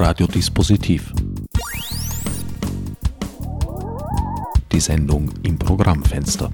Radiodispositiv. Die Sendung im Programmfenster.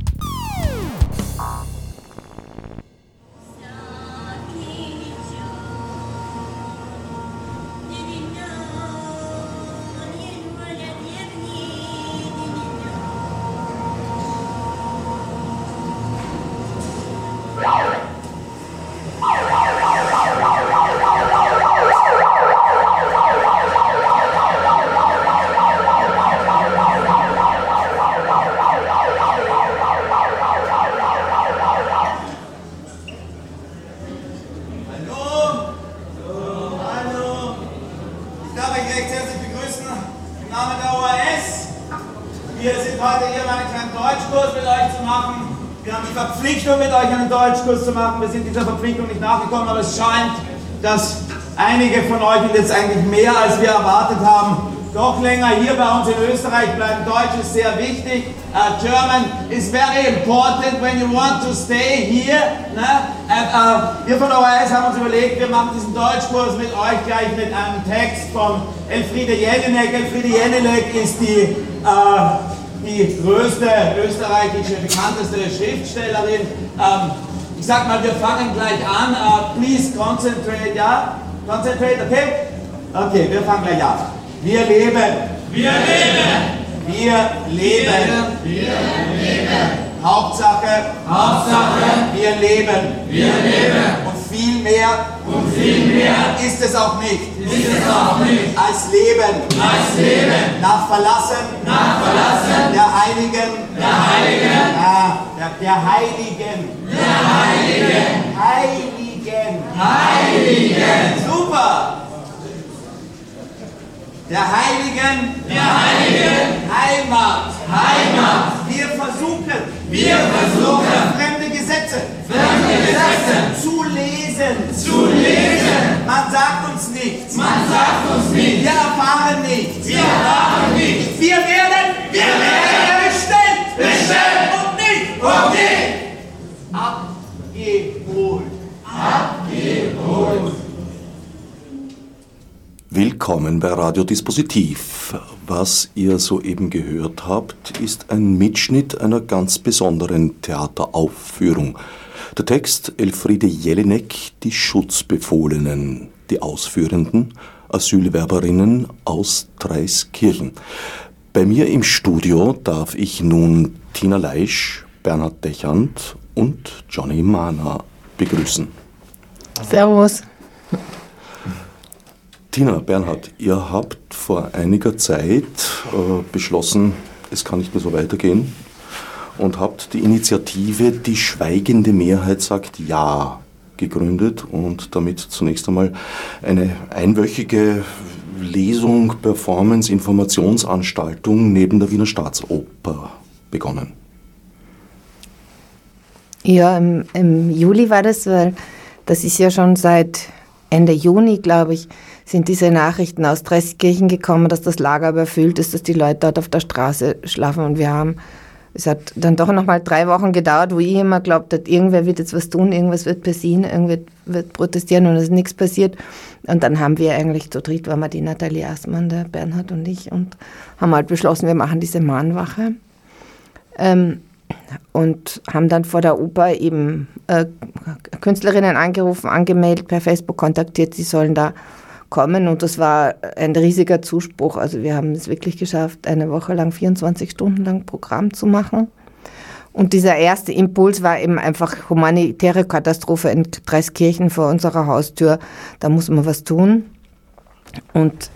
Dieser Verpflichtung nicht nachgekommen, aber es scheint, dass einige von euch, und jetzt eigentlich mehr als wir erwartet haben, doch länger hier bei uns in Österreich bleiben. Deutsch ist sehr wichtig. Uh, German is very important when you want to stay here. Ne? And, uh, wir von ORS haben uns überlegt, wir machen diesen Deutschkurs mit euch gleich mit einem Text von Elfriede Jelinek. Elfriede Jelinek ist die, uh, die größte österreichische, bekannteste Schriftstellerin. Um, ich sag mal, wir fangen gleich an. Uh, please concentrate, ja? Concentrate, okay? Okay, wir fangen gleich an. Wir leben. Wir leben. Wir leben. Wir leben. Hauptsache. Hauptsache. Wir leben. Wir leben. Und viel mehr. Viel mehr. Ist es auch nicht. Ist es auch nicht. Als Leben. Als Leben. Nach Verlassen. Nach Verlassen. Der Heiligen. Der Heiligen. Ja, der, der Heiligen. Der Heiligen. Heiligen. Heiligen. Super. Der Heiligen. Der Heiligen. Heimat. Heimat. Wir versuchen. Wir versuchen. Fremde Gesetze. Gesetze. Zu lesen. Zu lesen. Man sagt uns nichts. Man sagt uns nicht. Wir erfahren nichts. Wir erfahren nicht. Wir werden. Wir werden. Bestellt. Bestellt. Und nicht. Und nicht. Abgeholt. Abgeholt. Willkommen bei Radio Dispositiv. Was ihr soeben gehört habt, ist ein Mitschnitt einer ganz besonderen Theateraufführung. Der Text Elfriede Jelinek, die Schutzbefohlenen, die Ausführenden, Asylwerberinnen aus Dreiskirchen. Bei mir im Studio darf ich nun Tina Leisch, Bernhard Dechand und Johnny Mahner begrüßen. Servus. Tina, Bernhard, ihr habt vor einiger Zeit äh, beschlossen, es kann nicht mehr so weitergehen und habt die Initiative Die schweigende Mehrheit sagt Ja gegründet und damit zunächst einmal eine einwöchige Lesung, Performance, Informationsanstaltung neben der Wiener Staatsoper begonnen. Ja, im, im Juli war das, weil das ist ja schon seit Ende Juni, glaube ich, sind diese Nachrichten aus Dresskirchen gekommen, dass das Lager überfüllt ist, dass die Leute dort auf der Straße schlafen und wir haben es hat dann doch noch mal drei Wochen gedauert, wo ich immer glaubt hat, irgendwer wird jetzt was tun, irgendwas wird passieren, irgendwer wird protestieren und es ist nichts passiert. Und dann haben wir eigentlich zu dritt, waren wir die Nathalie Aßmann, der Bernhard und ich und haben halt beschlossen, wir machen diese Mahnwache. Ähm, und haben dann vor der Oper eben äh, Künstlerinnen angerufen, angemeldet, per Facebook kontaktiert, sie sollen da kommen und das war ein riesiger Zuspruch. Also wir haben es wirklich geschafft, eine Woche lang, 24 Stunden lang Programm zu machen. Und dieser erste Impuls war eben einfach humanitäre Katastrophe in Dreiskirchen vor unserer Haustür. Da muss man was tun. Und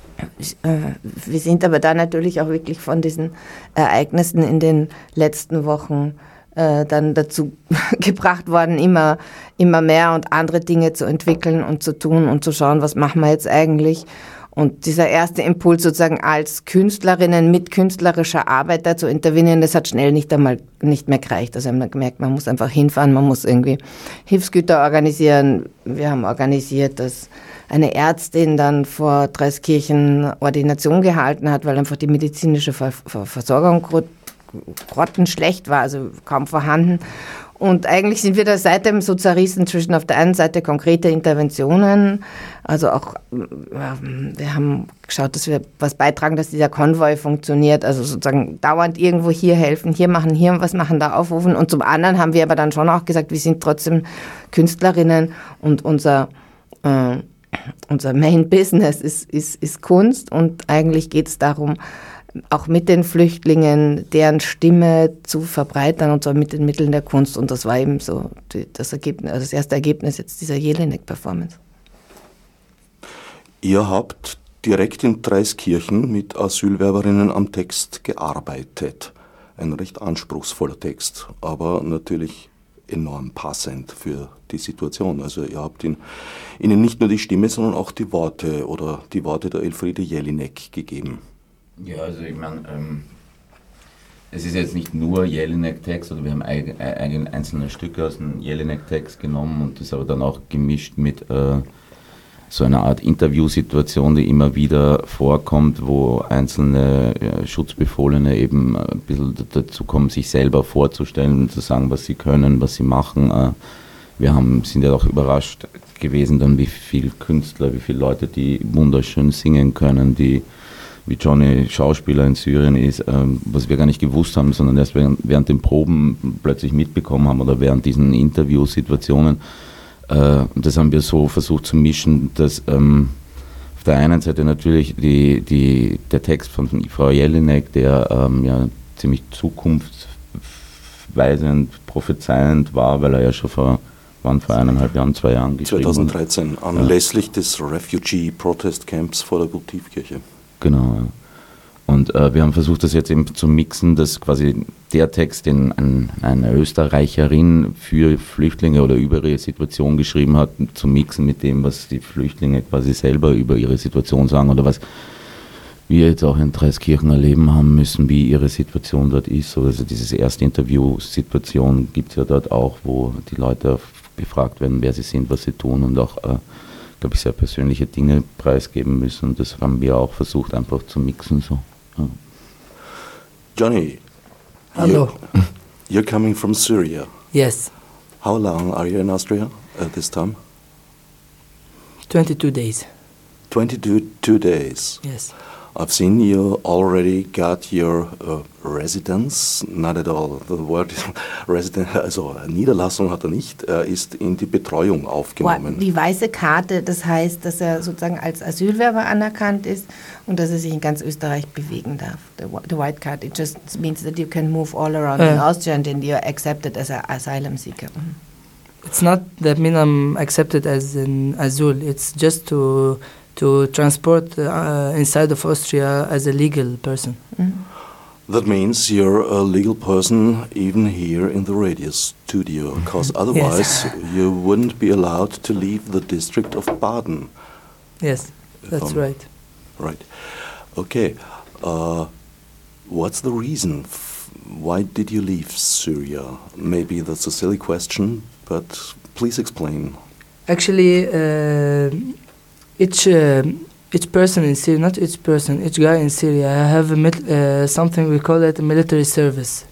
äh, wir sind aber da natürlich auch wirklich von diesen Ereignissen in den letzten Wochen äh, dann dazu gebracht worden, immer, immer mehr und andere Dinge zu entwickeln und zu tun und zu schauen, was machen wir jetzt eigentlich. Und dieser erste Impuls sozusagen als Künstlerinnen mit künstlerischer Arbeit da zu intervenieren, das hat schnell nicht einmal nicht mehr gereicht. Also haben wir gemerkt, man muss einfach hinfahren, man muss irgendwie Hilfsgüter organisieren. Wir haben organisiert, dass eine Ärztin dann vor Dreiskirchen Ordination gehalten hat, weil einfach die medizinische Ver Ver Versorgung grottenschlecht war, also kaum vorhanden. Und eigentlich sind wir da seitdem so zerrissen zwischen auf der einen Seite konkrete Interventionen, also auch, wir haben geschaut, dass wir was beitragen, dass dieser Konvoi funktioniert, also sozusagen dauernd irgendwo hier helfen, hier machen, hier was machen, da aufrufen. Und zum anderen haben wir aber dann schon auch gesagt, wir sind trotzdem Künstlerinnen und unser, äh, unser Main Business ist, ist, ist Kunst und eigentlich geht es darum, auch mit den Flüchtlingen deren Stimme zu verbreitern und zwar mit den Mitteln der Kunst. Und das war eben so das, Ergebnis, also das erste Ergebnis jetzt dieser Jelinek-Performance. Ihr habt direkt in Dreiskirchen mit Asylwerberinnen am Text gearbeitet. Ein recht anspruchsvoller Text, aber natürlich enorm passend für die Situation. Also ihr habt ihn, ihnen nicht nur die Stimme, sondern auch die Worte oder die Worte der Elfriede Jelinek gegeben. Ja, also ich meine, ähm, es ist jetzt nicht nur Jelinek-Text, oder wir haben ein, ein, einzelne Stücke aus dem Jelinek-Text genommen und das aber dann auch gemischt mit äh, so einer Art Interviewsituation, die immer wieder vorkommt, wo einzelne ja, Schutzbefohlene eben ein bisschen dazu kommen, sich selber vorzustellen und zu sagen, was sie können, was sie machen. Äh, wir haben, sind ja auch überrascht gewesen, dann wie viele Künstler, wie viele Leute, die wunderschön singen können, die wie Johnny Schauspieler in Syrien ist, ähm, was wir gar nicht gewusst haben, sondern erst während, den Proben plötzlich mitbekommen haben oder während diesen Interviewsituationen. Äh, das haben wir so versucht zu mischen, dass ähm, auf der einen Seite natürlich die, die, der Text von, von Frau Jelinek, der ähm, ja ziemlich zukunftsweisend, prophezeiend war, weil er ja schon vor wann vor eineinhalb Jahren, zwei Jahren geschrieben 2013, anlässlich ja. des Refugee Protest Camps vor der Votivkirche. Genau. Und äh, wir haben versucht, das jetzt eben zu mixen, dass quasi der Text, den ein, eine Österreicherin für Flüchtlinge oder über ihre Situation geschrieben hat, zu mixen mit dem, was die Flüchtlinge quasi selber über ihre Situation sagen oder was wir jetzt auch in Dreiskirchen erleben haben müssen, wie ihre Situation dort ist. Also dieses erste Interview-Situation gibt es ja dort auch, wo die Leute befragt werden, wer sie sind, was sie tun und auch äh, glaube ich, sehr persönliche Dinge preisgeben müssen. Und das haben wir auch versucht, einfach zu mixen. So. Ja. Johnny, Hello. You're, you're coming from Syria. Yes. How long are you in Austria at this time? 22 days. 22 two days. Yes. I've seen you already got your uh, residence, not at all. The word resident, also Niederlassung hat er nicht, er ist in die Betreuung aufgenommen. Die weiße Karte, das heißt, dass er sozusagen als Asylwerber anerkannt ist und dass er sich in ganz Österreich bewegen darf. The, the white card, it just means that you can move all around uh. in Austria and then you're accepted as an asylum seeker. It's not that mean I'm accepted as an asylum. It's just to to transport uh, inside of Austria as a legal person. Mm. That means you're a legal person even here in the radio studio, because otherwise yes. you wouldn't be allowed to leave the district of Baden. Yes, that's um, right. Right. Okay. Uh, what's the reason? why did you leave Syria? Maybe that's a silly question, but please explain. Actually, uh, each uh, each person in Syria, not each person, each guy in Syria have uh, something we call it military service.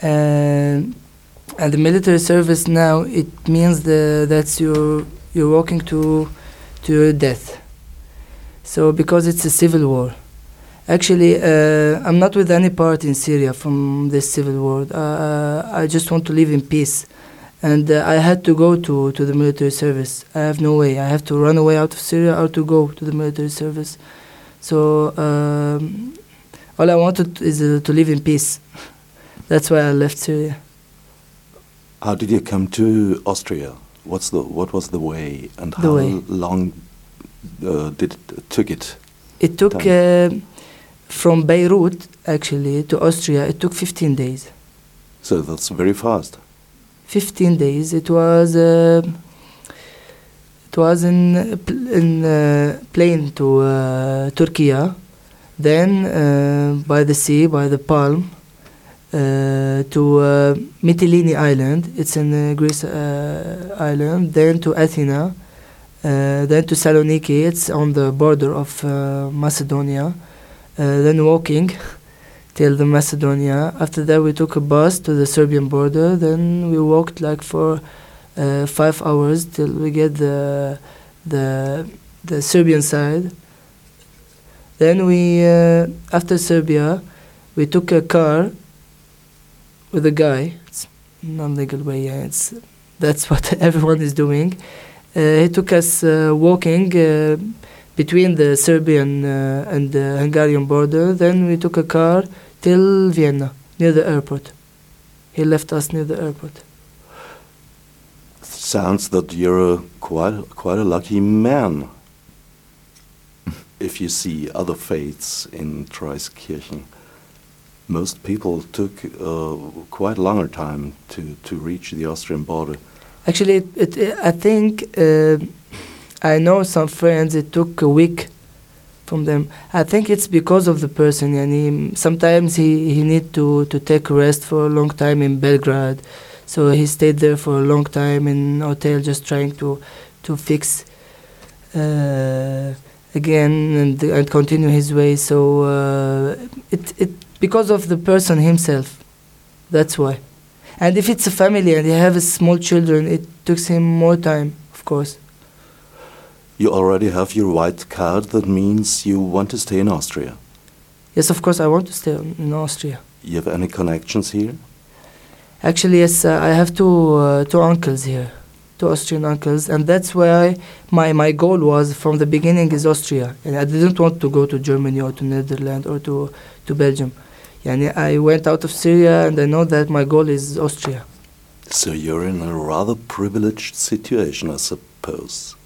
And, and the military service now it means the, that you're you're walking to to your death. So because it's a civil war. Actually, uh, I'm not with any party in Syria from this civil war. Uh, I just want to live in peace and uh, I had to go to, to the military service. I have no way. I have to run away out of Syria or to go to the military service. So um, all I wanted is uh, to live in peace. That's why I left Syria. How did you come to Austria? What's the what was the way and how long uh, did it took it? It took uh, from Beirut actually to Austria. It took 15 days. So that's very fast. 15 days. It was uh, it was in in uh, plane to uh, Turkey, then uh, by the sea, by the Palm, uh, to uh, Mytilene Island. It's in uh, Greece island. Then to Athena. then to Saloniki. It's on the border of Macedonia. then walking till the Macedonia. After that, we took a bus to the Serbian border. Then we walked like for uh, five hours till we get the the the Serbian side. Then we, uh, after Serbia, we took a car with a guy. It's non-legal way. Yeah, it's that's what everyone is doing. Uh, he took us uh, walking uh, between the Serbian uh, and the Hungarian border. Then we took a car till Vienna, near the airport. He left us near the airport. Sounds that you're a quite quite a lucky man. if you see other faiths in Treuskirchen, most people took uh, quite a longer time to, to reach the Austrian border. Actually, it, it, I think uh, I know some friends. It took a week from them. I think it's because of the person, and he, sometimes he, he need to, to take rest for a long time in Belgrade, so he stayed there for a long time in hotel, just trying to to fix uh, again and and continue his way. So uh, it it because of the person himself, that's why. And if it's a family and they have small children, it takes him more time, of course. You already have your white card, that means you want to stay in Austria. Yes, of course, I want to stay in Austria. You have any connections here? Actually, yes, uh, I have two uh, two uncles here, two Austrian uncles, and that's why my my goal was from the beginning is Austria, and I didn't want to go to Germany or to Netherlands or to to Belgium. Yani I went out of Syria, and I know that my goal is Austria. So you're in a rather privileged situation, I suppose.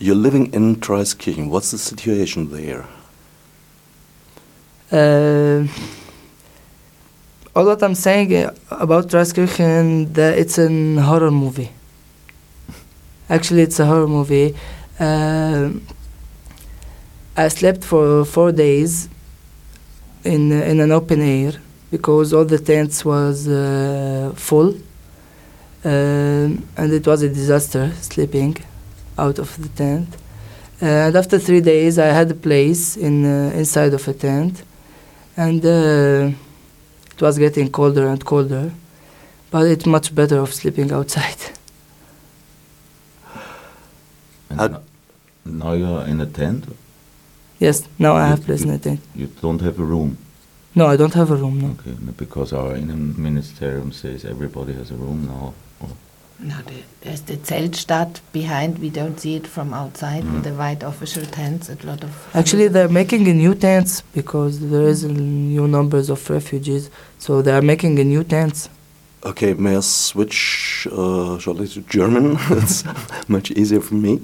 You're living in Traiskirchen. What's the situation there? Uh, all what I'm saying uh, about Traiskirchen, that it's a horror movie. Actually, it's a horror movie. Uh, I slept for four days in uh, in an open air because all the tents was uh, full, Um and it was a disaster sleeping out of the tent. and after three days, I had a place in uh, inside of a tent, and uh, it was getting colder and colder. But it's much better of sleeping outside. And now you're in a tent. yes, now I have place in a tent. You don't have a room. No, I don't have a room. No. Okay, because our Ministerium says everybody has a room now. Oh, No, the, there's the Zeltstadt behind. We don't see it from outside with the white official tents. A lot of Actually, they're making a new tents because there is a new numbers of refugees. So they are making a new tents. Okay, may I switch uh, shortly to German? That's much easier for me.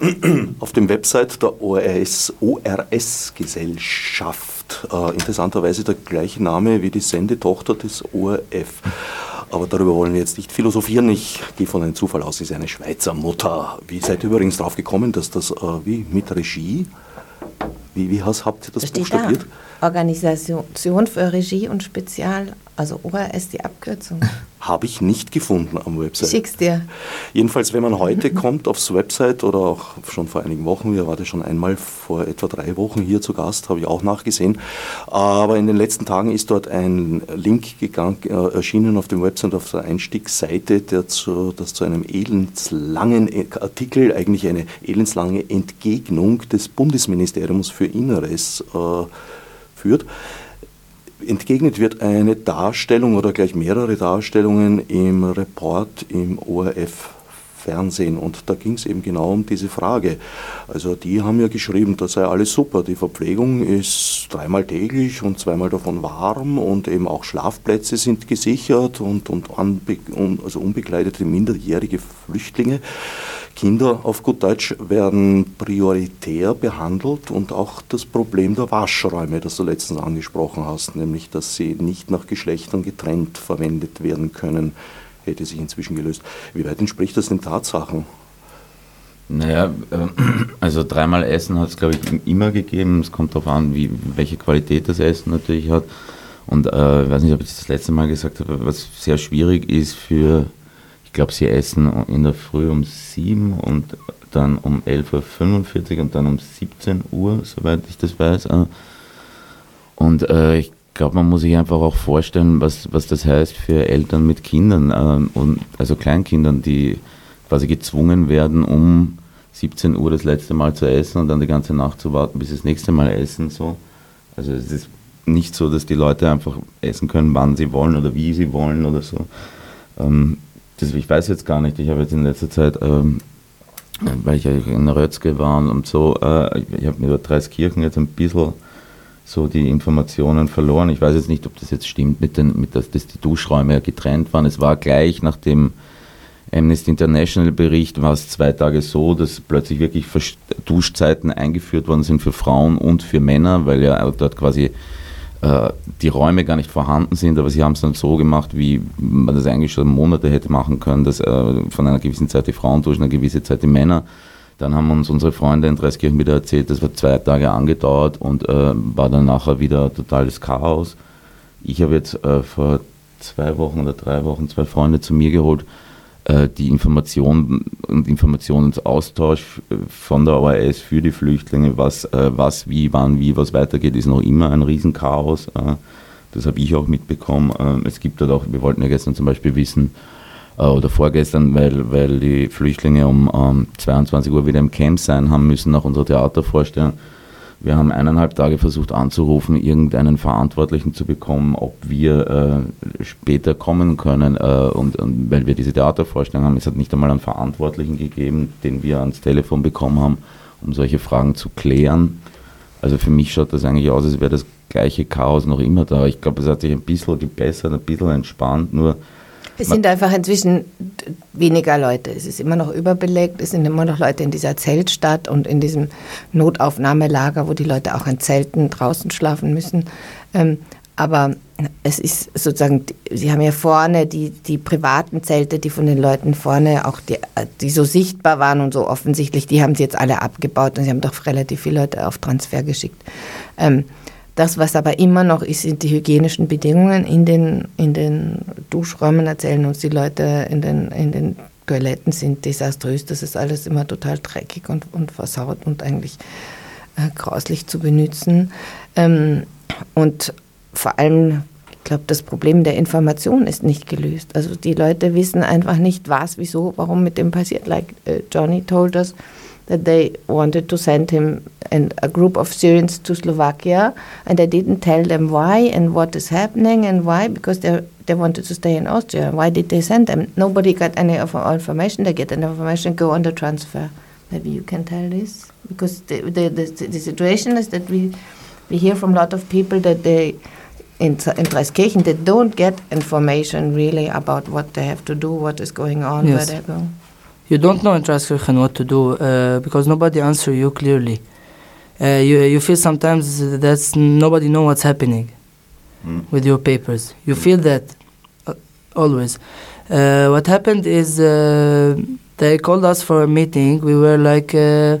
Auf dem Website der ORS, ORS-Gesellschaft, äh, interessanterweise der gleiche Name wie die Sendetochter des ORF. Aber darüber wollen wir jetzt nicht philosophieren. Ich gehe von einem Zufall aus, sie ist eine Schweizer Mutter. Wie seid ihr übrigens drauf gekommen, dass das äh, wie mit Regie? Wie, wie has- habt ihr das Das steht da. Organisation für Regie und Spezial, also ORS die Abkürzung. Habe ich nicht gefunden am Website. schick's dir. Jedenfalls, wenn man heute kommt aufs Website oder auch schon vor einigen Wochen, wir waren schon einmal vor etwa drei Wochen hier zu Gast, habe ich auch nachgesehen. Aber in den letzten Tagen ist dort ein Link gegangen, äh, erschienen auf dem Website, auf der Einstiegsseite, der zu, das zu einem elendslangen Artikel, eigentlich eine elendslange Entgegnung des Bundesministeriums für Inneres äh, führt. Entgegnet wird eine Darstellung oder gleich mehrere Darstellungen im Report im ORF Fernsehen und da ging es eben genau um diese Frage. Also die haben ja geschrieben, das sei alles super, die Verpflegung ist dreimal täglich und zweimal davon warm und eben auch Schlafplätze sind gesichert und, und, und also unbegleitete minderjährige Flüchtlinge. Kinder auf gut Deutsch werden prioritär behandelt und auch das Problem der Waschräume, das du letztens angesprochen hast, nämlich dass sie nicht nach Geschlechtern getrennt verwendet werden können, hätte sich inzwischen gelöst. Wie weit entspricht das den Tatsachen? Naja, äh, also dreimal Essen hat es, glaube ich, immer gegeben. Es kommt darauf an, wie, welche Qualität das Essen natürlich hat. Und äh, ich weiß nicht, ob ich das, letzte Mal gesagt habe, was sehr schwierig ist für, ich glaube, sie essen in der Früh um 7 und dann um 11.45 Uhr und dann um 17 Uhr, soweit ich das weiß. Äh. Und äh, ich glaube, man muss sich einfach auch vorstellen, was, was das heißt für Eltern mit Kindern, ähm, und, also Kleinkindern, die quasi gezwungen werden, um 17 Uhr das letzte Mal zu essen und dann die ganze Nacht zu warten, bis sie das nächste Mal essen. So. Also es ist nicht so, dass die Leute einfach essen können, wann sie wollen oder wie sie wollen oder so. Ähm, das, ich weiß jetzt gar nicht, ich habe jetzt in letzter Zeit, ähm, weil ich in Rötzke war und so, äh, ich habe mit über Dreiskirchen jetzt ein bisschen so die Informationen verloren. Ich weiß jetzt nicht, ob das jetzt stimmt, mit den, mit das, dass die Duschräume getrennt waren. Es war gleich nach dem Amnesty International Bericht, war es zwei Tage so, dass plötzlich wirklich Duschzeiten eingeführt worden sind für Frauen und für Männer, weil ja dort quasi äh, die Räume gar nicht vorhanden sind, aber sie haben es dann so gemacht, wie man das eigentlich schon Monate hätte machen können, dass äh, von einer gewissen Zeit die Frauen duschen, eine gewisse Zeit die Männer. Dann haben uns unsere Freunde in Dreiskirchen wieder erzählt, das war zwei Tage angedauert und äh, war dann nachher wieder totales Chaos. Ich habe jetzt äh, vor zwei Wochen oder drei Wochen zwei Freunde zu mir geholt, äh, die Information und Informationsaustausch von der ORS für die Flüchtlinge, was, äh, was, wie, wann, wie, was weitergeht, ist noch immer ein Riesenchaos. Äh, das habe ich auch mitbekommen. Es gibt dort auch, wir wollten ja gestern zum Beispiel wissen, äh, oder vorgestern, weil, weil die Flüchtlinge um ähm, 22 Uhr wieder im Camp sein haben müssen nach unserer Theatervorstellung. Wir haben eineinhalb Tage versucht anzurufen, irgendeinen Verantwortlichen zu bekommen, ob wir äh, später kommen können. Äh, und, und, weil wir diese Theatervorstellung haben, es hat nicht einmal einen Verantwortlichen gegeben, den wir ans Telefon bekommen haben, um solche Fragen zu klären. Also für mich schaut das eigentlich aus, als wäre das gleiche Chaos noch immer da. Ich glaube, es hat sich ein bisschen gebessert, ein bisschen entspannt, nur es sind einfach inzwischen weniger Leute. Es ist immer noch überbelegt. Es sind immer noch Leute in dieser Zeltstadt und in diesem Notaufnahmelager, wo die Leute auch in Zelten draußen schlafen müssen. Ähm, aber es ist sozusagen, Sie haben ja vorne die, die privaten Zelte, die von den Leuten vorne auch, die, die so sichtbar waren und so offensichtlich, die haben sie jetzt alle abgebaut und sie haben doch relativ viele Leute auf Transfer geschickt. Ähm, das, was aber immer noch ist, sind die hygienischen Bedingungen in den, in den Duschräumen, erzählen uns die Leute in den, in den Toiletten sind desaströs. Das ist alles immer total dreckig und, und versaut und eigentlich äh, grauslich zu benutzen. Ähm, und vor allem, ich glaube, das Problem der Information ist nicht gelöst. Also die Leute wissen einfach nicht, was, wieso, warum mit dem passiert. Like uh, Johnny told us, that they wanted to send him and a group of Syrians to Slovakia, and they didn't tell them why and what is happening and why because they they wanted to stay in Austria. Why did they send them? Nobody got any of our information. They get an information, go on the transfer. Maybe you can tell this because the the, the, the situation is that we we hear from a lot of people that they in, in Dreiskirchen they don't get information really about what they have to do, what is going on, yes. where they're going you don't know in Transkirchen what to do uh, because nobody answer you clearly. Uh, you, you feel sometimes that nobody know what's happening mm. with your papers. You feel that uh, always. Uh, what happened is uh, they called us for a meeting. We were like uh,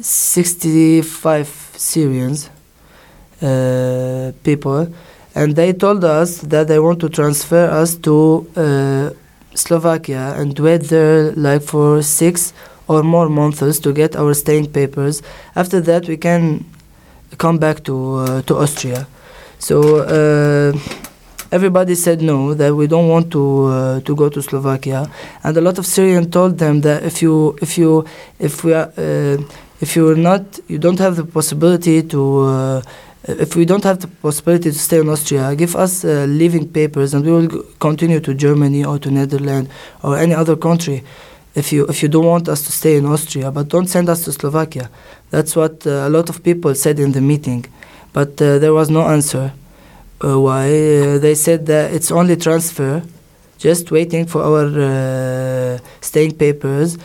65 Syrians people, and they told us that they want to transfer us to Slovakia and wait there like for six or more months to get our staying papers. After that, we can come back to uh, to Austria. So uh, everybody said no, that we don't want to uh, to go to Slovakia, and a lot of Syrians told them that if you if you if we are uh, if you're not you don't have the possibility to uh, if we don't have the possibility to stay in Austria, give us uh, living papers, and we will continue to Germany or to Netherlands or any other country. If you if you don't want us to stay in Austria, but don't send us to Slovakia. That's what uh, a lot of people said in the meeting, but uh, there was no answer. Uh, why? Uh, they said that it's only transfer, just waiting for our uh, staying papers,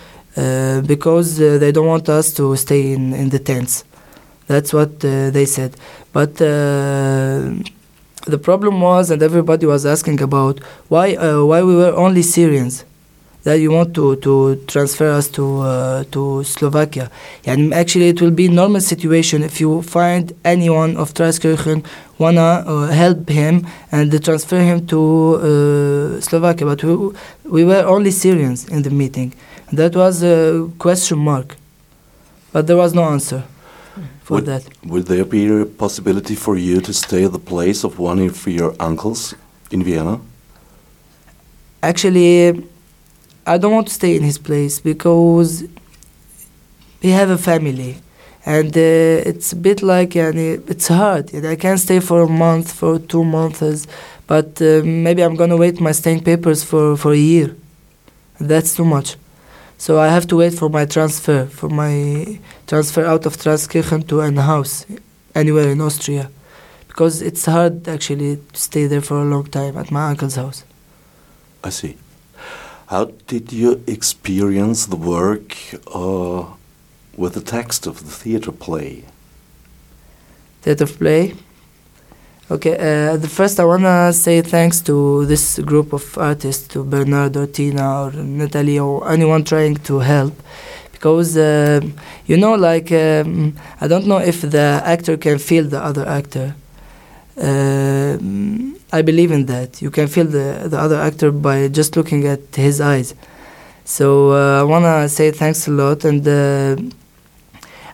because they don't want us to stay in in the tents. That's what they said. But uh, the problem was, and everybody was asking about why uh, why we were only Syrians that you want to, to transfer us to uh, to Slovakia. And actually, it will be normal situation if you find anyone of Traskirchen wanna uh, help him and transfer him to uh, Slovakia. But we, we were only Syrians in the meeting. That was a question mark, but there was no answer. For would, that. Would there be a possibility for you to stay at the place of one of your uncles in Vienna? Actually, I don't want to stay in his place because we have a family, and uh, it's a bit like yani, it's hard. And I can't stay for a month, for two months, but uh, maybe I'm gonna wait my staying papers for for a year. That's too much. So I have to wait for my transfer, for my transfer out of Transkirchen to a house anywhere in Austria, because it's hard actually to stay there for a long time at my uncle's house. I see. How did you experience the work uh, with the text of the theater play? Theater play. Okay, uh, the first I wanna say thanks to this group of artists, to Bernard or Tina or Natalie or anyone trying to help, because uh, you know, like um, I don't know if the actor can feel the other actor. Uh, I believe in that. You can feel the the other actor by just looking at his eyes. So uh, I wanna say thanks a lot, and uh,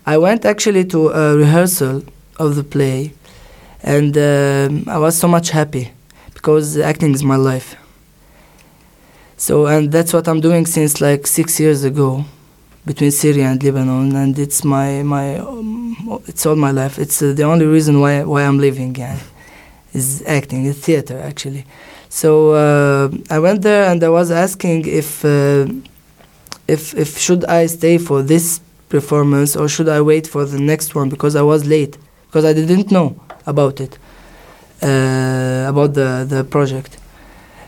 I went actually to a rehearsal of the play and um I was so much happy because acting is my life. So and that's what I'm doing since like six years ago, between Syria and Lebanon, and it's my my um, it's all my life. It's uh, the only reason why why I'm living. Yeah, is acting, is theater actually. So uh, I went there and I was asking if uh, if if should I stay for this performance or should I wait for the next one because I was late because I didn't know about it, uh, about the, the project.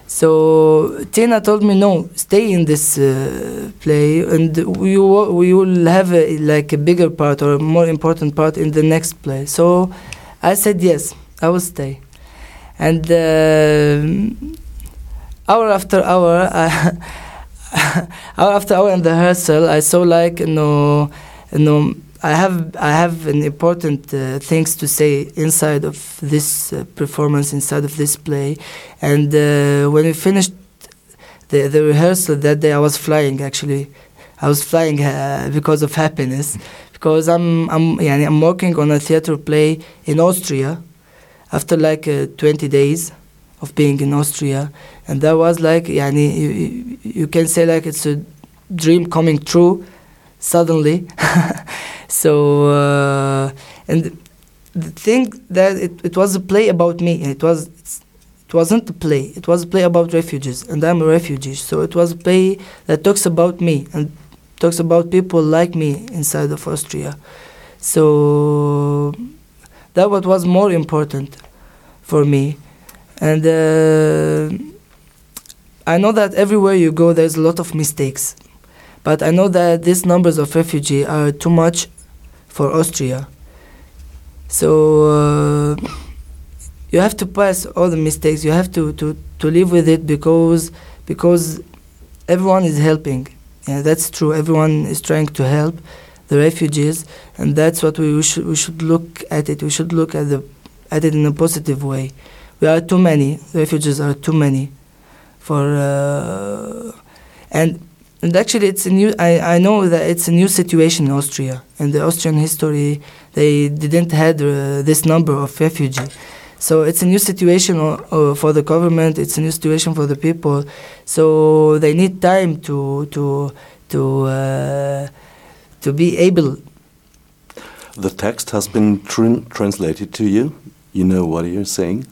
So Tina told me, no, stay in this uh, play, and we we will have a, like a bigger part or a more important part in the next play. So I said yes, I will stay, and uh, hour after hour, hour after hour in the rehearsal, I saw like you know, you know I have I have an important uh, things to say inside of this uh, performance, inside of this play, and uh, when we finished the the rehearsal that day, I was flying. Actually, I was flying uh, because of happiness, because I'm I'm yeah, I'm working on a theater play in Austria, after like uh, 20 days of being in Austria, and that was like yeah, you, you can say like it's a dream coming true suddenly. so uh, and the thing that it, it was a play about me. It was it wasn't a play. It was a play about refugees, and I'm a refugee. So it was a play that talks about me and talks about people like me inside of Austria. So that what was more important for me, and uh, I know that everywhere you go, there's a lot of mistakes. But I know that these numbers of refugees are too much for Austria. So uh, you have to pass all the mistakes. You have to, to, to live with it because because everyone is helping. Yeah, that's true. Everyone is trying to help the refugees, and that's what we, we should we should look at it. We should look at the at it in a positive way. We are too many. Refugees are too many, for uh, and and actually, it's a new. I, I know that it's a new situation in Austria. In the Austrian history, they didn't had uh, this number of refugees. So it's a new situation uh, uh, for the government. It's a new situation for the people. So they need time to to to uh, to be able. The text has been tr translated to you. You know what you're saying.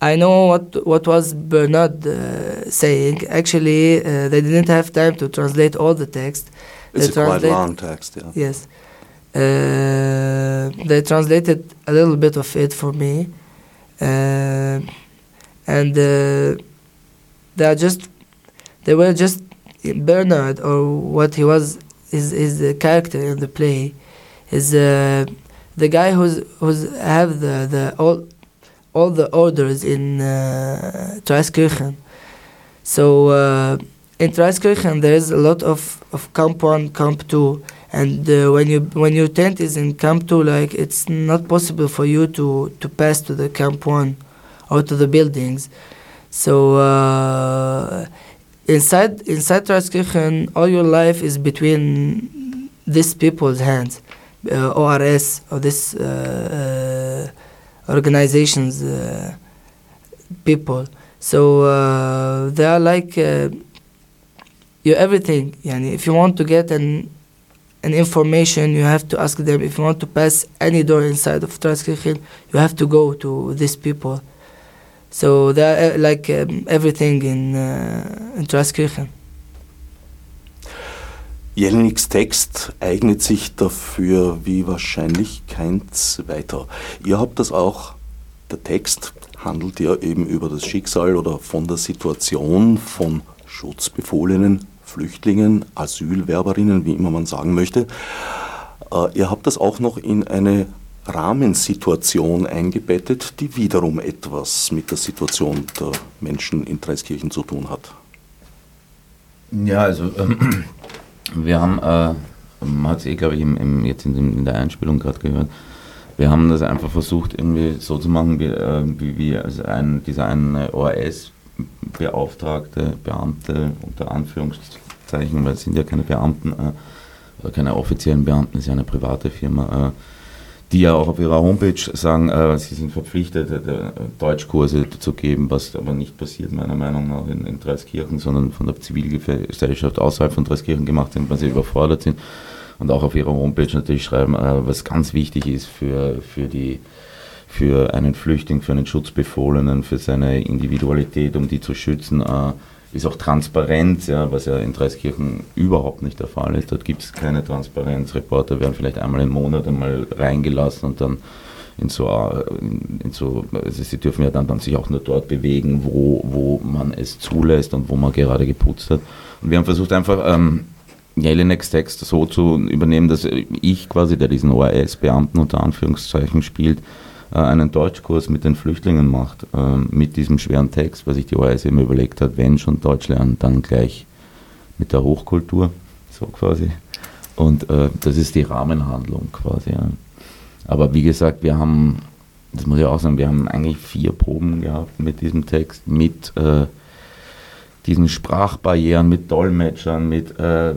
I know what what was Bernard uh, saying. Actually, uh, they didn't have time to translate all the text. It's they a quite long text, yeah. Yes, uh, they translated a little bit of it for me, uh, and uh, they are just they were just Bernard or what he was is is the character in the play is uh, the guy who's who's have the the all all the orders in uh. So uh, in Traiskirchen there is a lot of, of camp one, camp two, and uh, when you when your tent is in camp two, like it's not possible for you to to pass to the camp one or to the buildings. So uh, inside inside all your life is between these people's hands uh, ORS or this uh, uh, organizations uh, people. So uh, they are like uh, you everything. Yani if you want to get an an information, you have to ask them. If you want to pass any door inside of Transkirchen, you have to go to these people. So they are like um, everything in uh, in Transkirchen. Jelineks Text eignet sich dafür wie wahrscheinlich kein zweiter. Ihr habt das auch, der Text handelt ja eben über das Schicksal oder von der Situation von Schutzbefohlenen, Flüchtlingen, Asylwerberinnen, wie immer man sagen möchte. Äh, ihr habt das auch noch in eine Rahmensituation eingebettet, die wiederum etwas mit der Situation der Menschen in Dreiskirchen zu tun hat. Ja, also ähm, wir haben, äh, man hat es eh, glaube ich, im, im, jetzt in, in, der Einspielung gerade gehört, wir haben das einfach versucht, irgendwie so zu machen, wie, äh, wie, wie also ein, dieser eine ORS-Beauftragte, Beamte unter Anführungszeichen, weil es sind ja keine Beamten, äh, keine offiziellen Beamten, es ist ja eine private Firma, äh, die ja auch auf ihrer Homepage sagen, äh, sie sind verpflichtet, äh, Deutschkurse zu geben, was aber nicht passiert, meiner Meinung nach, in, in Dreiskirchen, sondern von der Zivilgesellschaft außerhalb von Dreiskirchen gemacht sind, weil sie überfordert sind. Und auch auf ihrer Homepage natürlich schreiben, äh, was ganz wichtig ist für, für die für einen Flüchtling, für einen Schutzbefohlenen, für seine Individualität, um die zu schützen, äh, ist auch Transparenz, ja, was ja in Dreiskirchen überhaupt nicht der Fall ist. Dort gibt es keine Transparenz. Reporter werden vielleicht einmal im Monat einmal reingelassen und dann in so, in, in so also sie dürfen ja dann, dann sich auch nur dort bewegen, wo, wo man es zulässt und wo man gerade geputzt hat. Und wir haben versucht einfach ähm, Jelineks Text so zu übernehmen, dass ich quasi, der diesen ORS-Beamten unter Anführungszeichen spielt, äh, einen Deutschkurs mit den Flüchtlingen macht, äh, mit diesem schweren Text, was sich die OAS immer überlegt hat, wenn schon Deutsch lernen, dann gleich mit der Hochkultur, so quasi. Und äh, das ist die Rahmenhandlung quasi. Aber wie gesagt, wir haben, das muss ich auch sagen, wir haben eigentlich vier Proben gehabt mit diesem Text, mit diesen Sprachbarrieren, mit Dolmetschern, mit äh,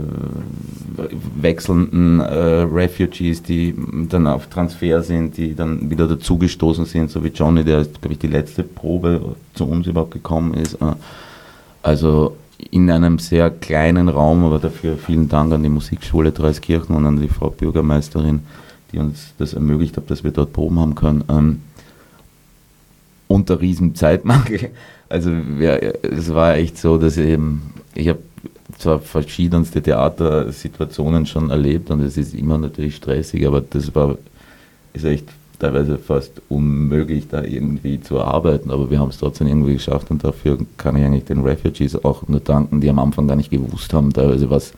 wechselnden äh, Refugees, die dann auf Transfer sind, die dann wieder dazugestoßen sind, so wie Johnny, der, glaube ich, die letzte Probe zu uns überhaupt gekommen ist. Äh, also in einem sehr kleinen Raum, aber dafür vielen Dank an die Musikschule Dreiskirchen und an die Frau Bürgermeisterin, die uns das ermöglicht hat, dass wir dort Proben haben können. Ähm, unter riesen Zeitmangel. Also es war echt so, dass eben, ich habe zwar verschiedenste Theatersituationen schon erlebt und es ist immer natürlich stressig, aber das war ist echt teilweise fast unmöglich, da irgendwie zu arbeiten, aber wir haben es trotzdem irgendwie geschafft und dafür kann ich eigentlich den Refugees auch nur danken, die am Anfang gar nicht gewusst haben, teilweise was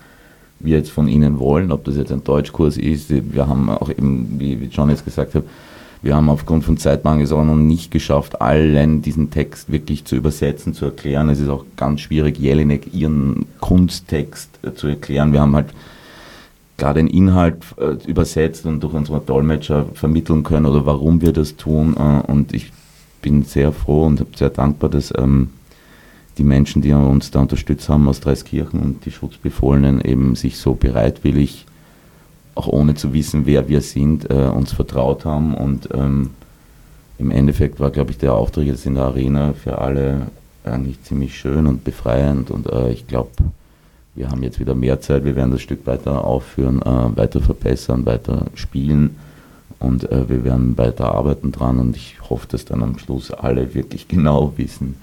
wir jetzt von ihnen wollen, ob das jetzt ein Deutschkurs ist. Wir haben auch eben, wie John jetzt gesagt hat, wir haben aufgrund von Zeitmangels auch noch nicht geschafft, allen diesen Text wirklich zu übersetzen, zu erklären. Es ist auch ganz schwierig, Jelinek ihren Kunsttext äh, zu erklären. Wir haben halt gerade den Inhalt äh, übersetzt und durch unsere Dolmetscher vermitteln können oder warum wir das tun. Äh, und ich bin sehr froh und sehr dankbar, dass ähm, die Menschen, die uns da unterstützt haben aus Dreiskirchen und die Schutzbefohlenen eben sich so bereitwillig auch ohne zu wissen, wer wir sind, äh, uns vertraut haben. Und ähm, im Endeffekt war, glaube ich, der Auftritt jetzt in der Arena für alle eigentlich ziemlich schön und befreiend. Und äh, ich glaube, wir haben jetzt wieder mehr Zeit. Wir werden das Stück weiter aufführen, äh, weiter verbessern, weiter spielen. Und äh, wir werden weiter arbeiten dran. Und ich hoffe, dass dann am Schluss alle wirklich genau wissen,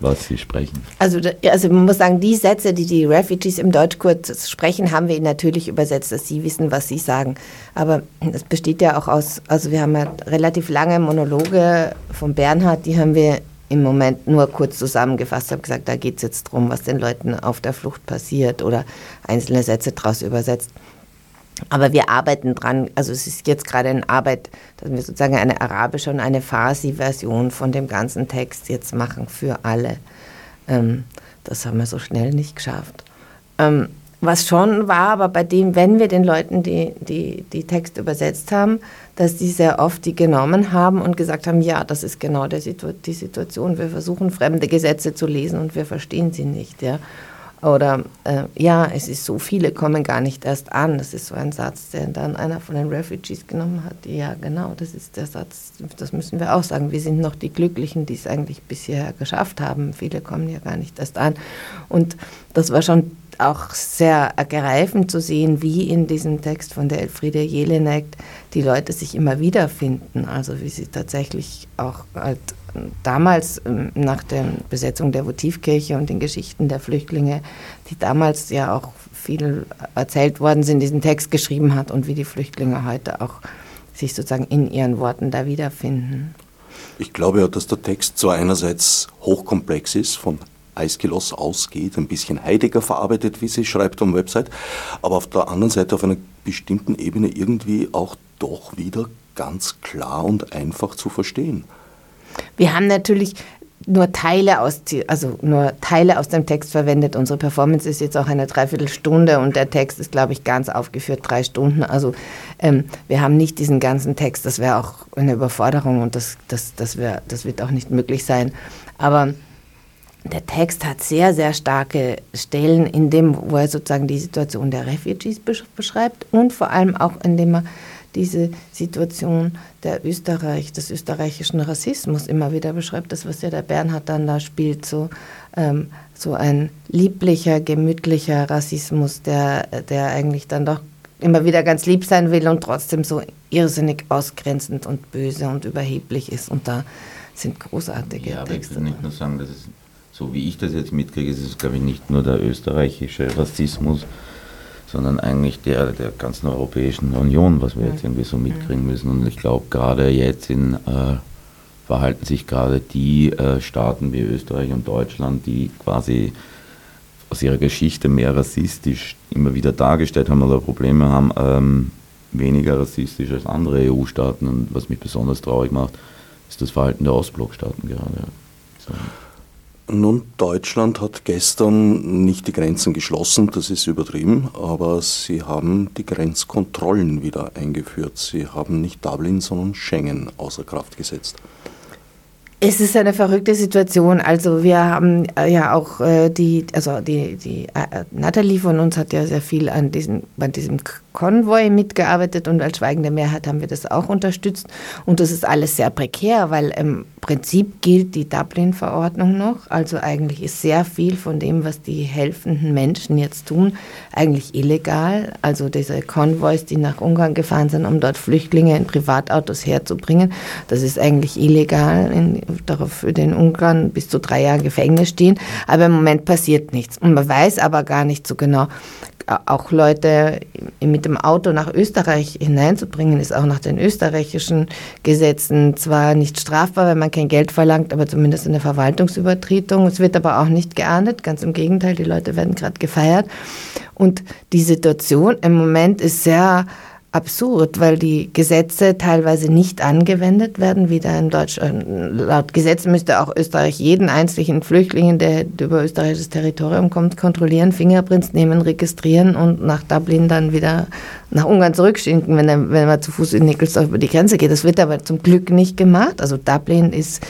was Sie sprechen. Also, also man muss sagen, die Sätze, die die Refugees im Deutschkurs sprechen, haben wir ihnen natürlich übersetzt, dass sie wissen, was sie sagen. Aber es besteht ja auch aus, also wir haben ja relativ lange Monologe von Bernhard, die haben wir im Moment nur kurz zusammengefasst. Habe gesagt, da geht es jetzt darum, was den Leuten auf der Flucht passiert oder einzelne Sätze daraus übersetzt. Aber wir arbeiten dran, also es ist jetzt gerade in Arbeit, dass wir sozusagen eine arabische und eine Farsi-Version von dem ganzen Text jetzt machen für alle. Ähm, das haben wir so schnell nicht geschafft. Ähm, was schon war, aber bei dem, wenn wir den Leuten die, die, die Texte übersetzt haben, dass die sehr oft die genommen haben und gesagt haben, ja, das ist genau Situ die Situation. Wir versuchen fremde Gesetze zu lesen und wir verstehen sie nicht. Ja. Oder äh, ja, es ist so, viele kommen gar nicht erst an. Das ist so ein Satz, den dann einer von den Refugees genommen hat. Ja, genau, das ist der Satz, das müssen wir auch sagen. Wir sind noch die Glücklichen, die es eigentlich bisher geschafft haben. Viele kommen ja gar nicht erst an. Und das war schon auch sehr ergreifend zu sehen, wie in diesem Text von der Elfriede Jelinek die Leute sich immer wiederfinden. Also wie sie tatsächlich auch halt damals ähm, nach der Besetzung der Votivkirche und den Geschichten der Flüchtlinge, die damals ja auch viel erzählt worden sind, diesen Text geschrieben hat und wie die Flüchtlinge heute auch sich sozusagen in ihren Worten da wiederfinden. Ich glaube ja, dass der Text zwar einerseits hochkomplex ist, von Eiskilos ausgeht, ein bisschen Heidegger verarbeitet, wie sie schreibt am Website, aber auf der anderen Seite auf einer bestimmten Ebene irgendwie auch doch wieder ganz klar und einfach zu verstehen. Wir haben natürlich nur Teile aus, also nur Teile aus dem Text verwendet. Unsere Performance ist jetzt auch eine Dreiviertelstunde und der Text ist, glaube ich, ganz aufgeführt, drei Stunden. Also ähm, wir haben nicht diesen ganzen Text, das wäre auch eine Überforderung und das, das, das, wär, das wird auch nicht möglich sein. Aber der Text hat sehr, sehr starke Stellen, in dem, wo er sozusagen die Situation der Refugees beschreibt und vor allem auch, indem er diese Situation der Österreich, des österreichischen Rassismus immer wieder beschreibt. Das, was ja der Bernhard dann da spielt, so, ähm, so ein lieblicher, gemütlicher Rassismus, der, der eigentlich dann doch immer wieder ganz lieb sein will und trotzdem so irrsinnig ausgrenzend und böse und überheblich ist. Und da sind großartige ja, Texte. ich will nicht nur sagen, dass es, so wie ich das jetzt mitkriege, ist es, glaube ich, nicht nur der österreichische Rassismus, sondern eigentlich der der ganzen Europäischen Union, was wir jetzt irgendwie so mitkriegen müssen. Und ich glaube, gerade jetzt in, äh, verhalten sich gerade die äh, Staaten wie Österreich und Deutschland, die quasi aus ihrer Geschichte mehr rassistisch immer wieder dargestellt haben oder Probleme haben, ähm, weniger rassistisch als andere EU-Staaten. Und was mich besonders traurig macht, ist das Verhalten der Ostblockstaaten gerade. So. Nun, Deutschland hat gestern nicht die Grenzen geschlossen, das ist übertrieben, aber sie haben die Grenzkontrollen wieder eingeführt. Sie haben nicht Dublin, sondern Schengen außer Kraft gesetzt. Es ist eine verrückte Situation. Also wir haben äh, ja auch äh, die, also die, die äh, Natalie von uns hat ja sehr viel an diesem, an diesem Konvoi mitgearbeitet und als schweigende Mehrheit haben wir das auch unterstützt. Und das ist alles sehr prekär, weil im Prinzip gilt die Dublin-Verordnung noch. Also eigentlich ist sehr viel von dem, was die helfenden Menschen jetzt tun, eigentlich illegal. Also diese Konvois, die nach Ungarn gefahren sind, um dort Flüchtlinge in Privatautos herzubringen, das ist eigentlich illegal. In, darauf für den Ungarn bis zu drei Jahre Gefängnis stehen. Aber im Moment passiert nichts. Und man weiß aber gar nicht so genau, auch Leute mit dem Auto nach Österreich hineinzubringen, ist auch nach den österreichischen Gesetzen zwar nicht strafbar, wenn man kein Geld verlangt, aber zumindest eine Verwaltungsübertretung. Es wird aber auch nicht geahndet, ganz im Gegenteil, die Leute werden gerade gefeiert. Und die Situation im Moment ist sehr absurd, weil die Gesetze teilweise nicht angewendet werden, wie da in Deutschland. Laut Gesetz müsste auch Österreich jeden einzelnen Flüchtling, der über österreichisches Territorium kommt, kontrollieren, Fingerprints nehmen, registrieren und nach Dublin dann wieder nach Ungarn zurückschicken, wenn wenn er zu Fuß in Nickelsdorf über die Grenze geht. Das wird aber zum Glück nicht gemacht. Also Dublin ist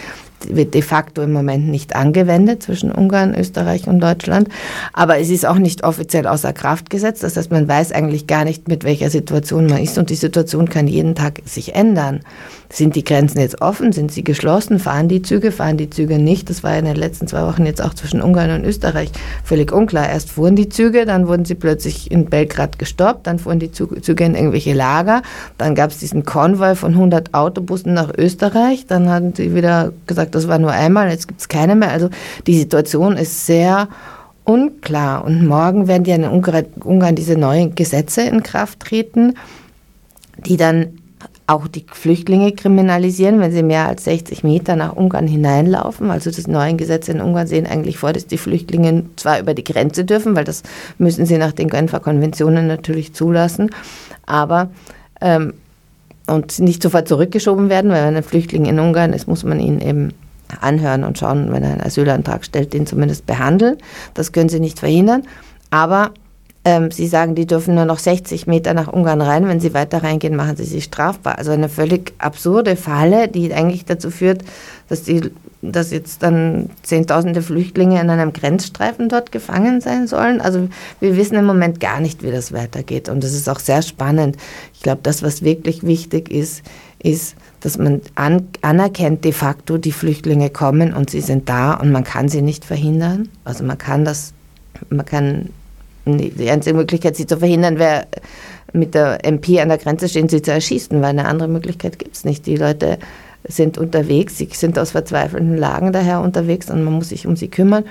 wird de facto im Moment nicht angewendet zwischen Ungarn, Österreich und Deutschland. Aber es ist auch nicht offiziell außer Kraft gesetzt. Das heißt, man weiß eigentlich gar nicht, mit welcher Situation man ist. Und die Situation kann jeden Tag sich ändern. Sind die Grenzen jetzt offen? Sind sie geschlossen? Fahren die Züge? Fahren die Züge nicht? Das war in den letzten zwei Wochen jetzt auch zwischen Ungarn und Österreich völlig unklar. Erst fuhren die Züge, dann wurden sie plötzlich in Belgrad gestoppt, dann fuhren die Züge in irgendwelche Lager, dann gab es diesen Konvoi von 100 Autobussen nach Österreich, dann hatten sie wieder gesagt, das war nur einmal, jetzt gibt es keine mehr. Also die Situation ist sehr unklar. Und morgen werden ja in Ungarn diese neuen Gesetze in Kraft treten, die dann auch die Flüchtlinge kriminalisieren, wenn sie mehr als 60 Meter nach Ungarn hineinlaufen. Also das neue Gesetz in Ungarn sehen eigentlich vor, dass die Flüchtlinge zwar über die Grenze dürfen, weil das müssen sie nach den Genfer Konventionen natürlich zulassen, aber ähm, und nicht sofort zurückgeschoben werden, weil wenn ein Flüchtling in Ungarn ist, muss man ihn eben anhören und schauen, wenn er einen Asylantrag stellt, den zumindest behandeln. Das können sie nicht verhindern. Aber ähm, Sie sagen, die dürfen nur noch 60 Meter nach Ungarn rein. Wenn sie weiter reingehen, machen sie sich strafbar. Also eine völlig absurde Falle, die eigentlich dazu führt, dass, die, dass jetzt dann Zehntausende Flüchtlinge in einem Grenzstreifen dort gefangen sein sollen. Also wir wissen im Moment gar nicht, wie das weitergeht. Und das ist auch sehr spannend. Ich glaube, das, was wirklich wichtig ist, ist, dass man an, anerkennt de facto, die Flüchtlinge kommen und sie sind da und man kann sie nicht verhindern. Also man kann das, man kann, die einzige Möglichkeit, sie zu verhindern, wäre mit der MP an der Grenze stehen, sie zu erschießen, weil eine andere Möglichkeit gibt es nicht. Die Leute sind unterwegs, sie sind aus verzweifelten Lagen daher unterwegs und man muss sich um sie kümmern.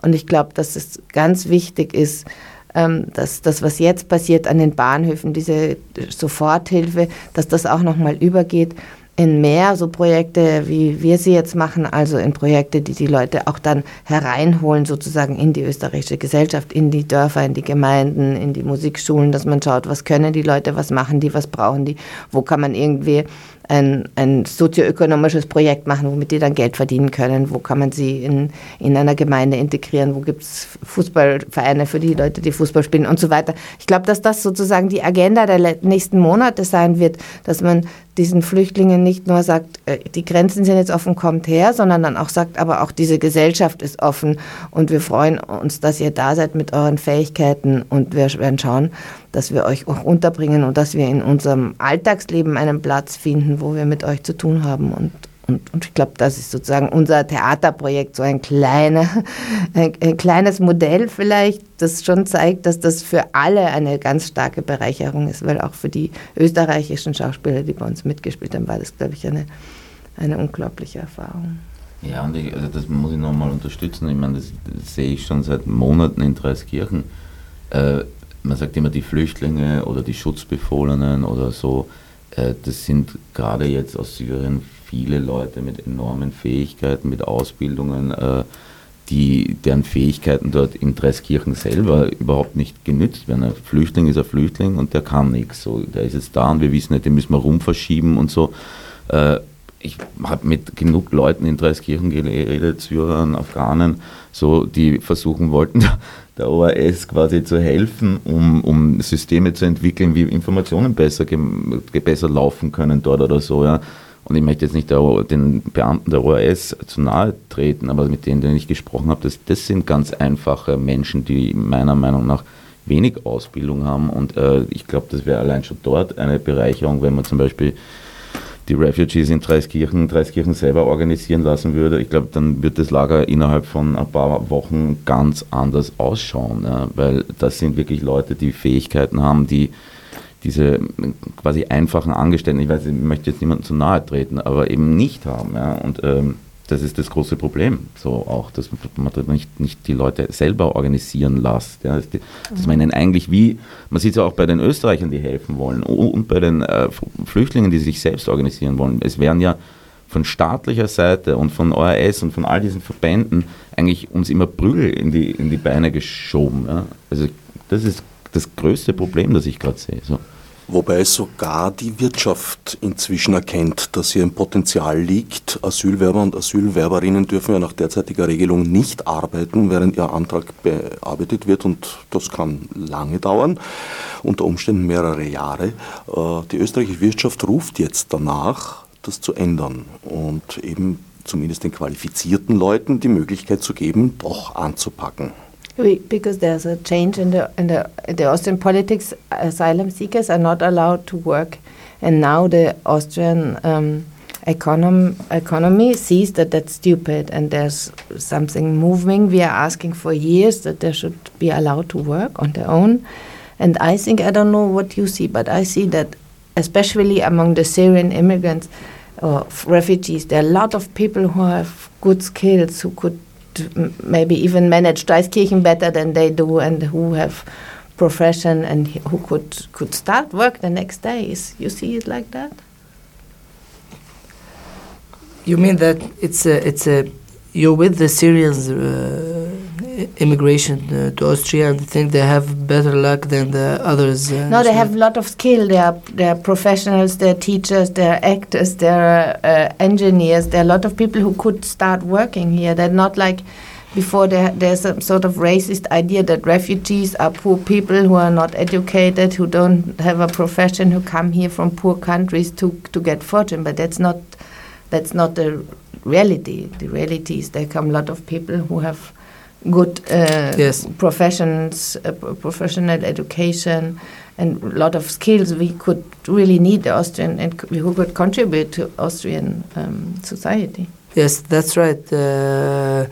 Und ich glaube, dass es ganz wichtig ist, ähm, dass das, was jetzt passiert an den Bahnhöfen, diese Soforthilfe, dass das auch nochmal übergeht in mehr so Projekte, wie wir sie jetzt machen, also in Projekte, die die Leute auch dann hereinholen, sozusagen in die österreichische Gesellschaft, in die Dörfer, in die Gemeinden, in die Musikschulen, dass man schaut, was können die Leute, was machen die, was brauchen die, wo kann man irgendwie ein, ein sozioökonomisches Projekt machen, womit die dann Geld verdienen können. Wo kann man sie in, in einer Gemeinde integrieren? Wo gibt es Fußballvereine für die Leute, die Fußball spielen und so weiter. Ich glaube, dass das sozusagen die Agenda der nächsten Monate sein wird, dass man diesen Flüchtlingen nicht nur sagt, äh, die Grenzen sind jetzt offen, kommt her, sondern dann auch sagt, aber auch diese Gesellschaft ist offen und wir freuen uns, dass ihr da seid mit euren Fähigkeiten und wir werden schauen, dass wir euch auch unterbringen und dass wir in unserem Alltagsleben einen Platz finden, wo wir mit euch zu tun haben. Und, und, und ich glaube, das ist sozusagen unser Theaterprojekt, so ein, kleiner, ein, ein kleines Modell vielleicht, das schon zeigt, dass das für alle eine ganz starke Bereicherung ist, weil auch für die österreichischen Schauspieler, die bei uns mitgespielt haben, war das, glaube ich, eine, eine unglaubliche Erfahrung. Ja, und ich, also das muss ich nochmal unterstützen. Ich meine, das, das, sehe ich schon seit Monaten in Dreiskirchen. Äh, man sagt immer die Flüchtlinge oder die Schutzbefohlenen oder so, äh, das sind gerade jetzt aus Syrien viele Leute mit enormen Fähigkeiten, mit Ausbildungen, äh, die, deren Fähigkeiten dort in Dreiskirchen selber überhaupt nicht genützt werden. Ein Flüchtling ist ein Flüchtling und der kann nichts. So, der ist jetzt da und wir wissen nicht, den müssen wir rumverschieben und so. Äh, ich habe mit genug Leuten in Dreiskirchen geredet, Syrern, Afghanen, so, die versuchen wollten, der ORS quasi zu helfen, um, um Systeme zu entwickeln, wie Informationen besser, besser laufen können dort oder so. Ja. Und ich möchte jetzt nicht den Beamten der ORS zu nahe treten, aber mit denen, denen ich gesprochen habe, das, das sind ganz einfache Menschen, die meiner Meinung nach wenig Ausbildung haben. Und äh, ich glaube, das wäre allein schon dort eine Bereicherung, wenn man zum Beispiel die Refugees in Dreiskirchen, Dreiskirchen selber organisieren lassen würde, ich glaube, dann wird das Lager innerhalb von ein paar Wochen ganz anders ausschauen, ja, weil das sind wirklich Leute, die Fähigkeiten haben, die diese quasi einfachen Angestellten, ich weiß, ich möchte jetzt niemandem zu nahe treten, aber eben nicht haben. Ja, und ähm, das ist das große Problem. So auch, dass man nicht, nicht die Leute selber organisieren lässt. Ja, dass, die, dass man ihnen eigentlich wie, man sieht es ja auch bei den Österreichern, die helfen wollen und bei den äh, Flüchtlingen, die sich selbst organisieren wollen. Es werden ja von staatlicher Seite und von ORS und von all diesen Verbänden eigentlich uns immer Prügel in die, in die Beine geschoben. Ja. Also das ist das größte Problem, das ich gerade sehe. So. Wobei sogar die Wirtschaft inzwischen erkennt, dass hier ein Potenzial liegt. Asylwerber und Asylwerberinnen dürfen ja nach derzeitiger Regelung nicht arbeiten, während ihr Antrag bearbeitet wird und das kann lange dauern, unter Umständen mehrere Jahre. Äh, die österreichische Wirtschaft ruft jetzt danach, das zu ändern und eben zumindest den qualifizierten Leuten die Möglichkeit zu geben, doch anzupacken. Because there's a change in the in the the Austrian politics. Asylum seekers are not allowed to work, and now the Austrian um, econom economy sees that that's stupid, and there's something moving. We are asking for years that they should be allowed to work on their own, and I think I don't know what you see, but I see that especially among the Syrian immigrants or refugees, there are a lot of people who have good skills who could maybe even manage Dreiskirchen better than they do and who have profession and who could could start work the next day. Is you see it like that? You mean that it's a it's a you're with the Syrians uh, immigration uh, to Austria and think they have better luck than the others? Uh, no, they have a lot of skill. They are they are professionals. They're teachers. They're actors. They're uh, engineers. There are a lot of people who could start working here. They're not like before there, there's a sort of racist idea that refugees are poor people who are not educated, who don't have a profession, who come here from poor countries to, to get fortune. But that's not that's not the reality. The reality is there come a lot of people who have good uh, Yes. professions, uh, professional education, and a lot of skills we could really need the Austrian and c- who could contribute to Austrian um, society. Yes, that's right. Uh,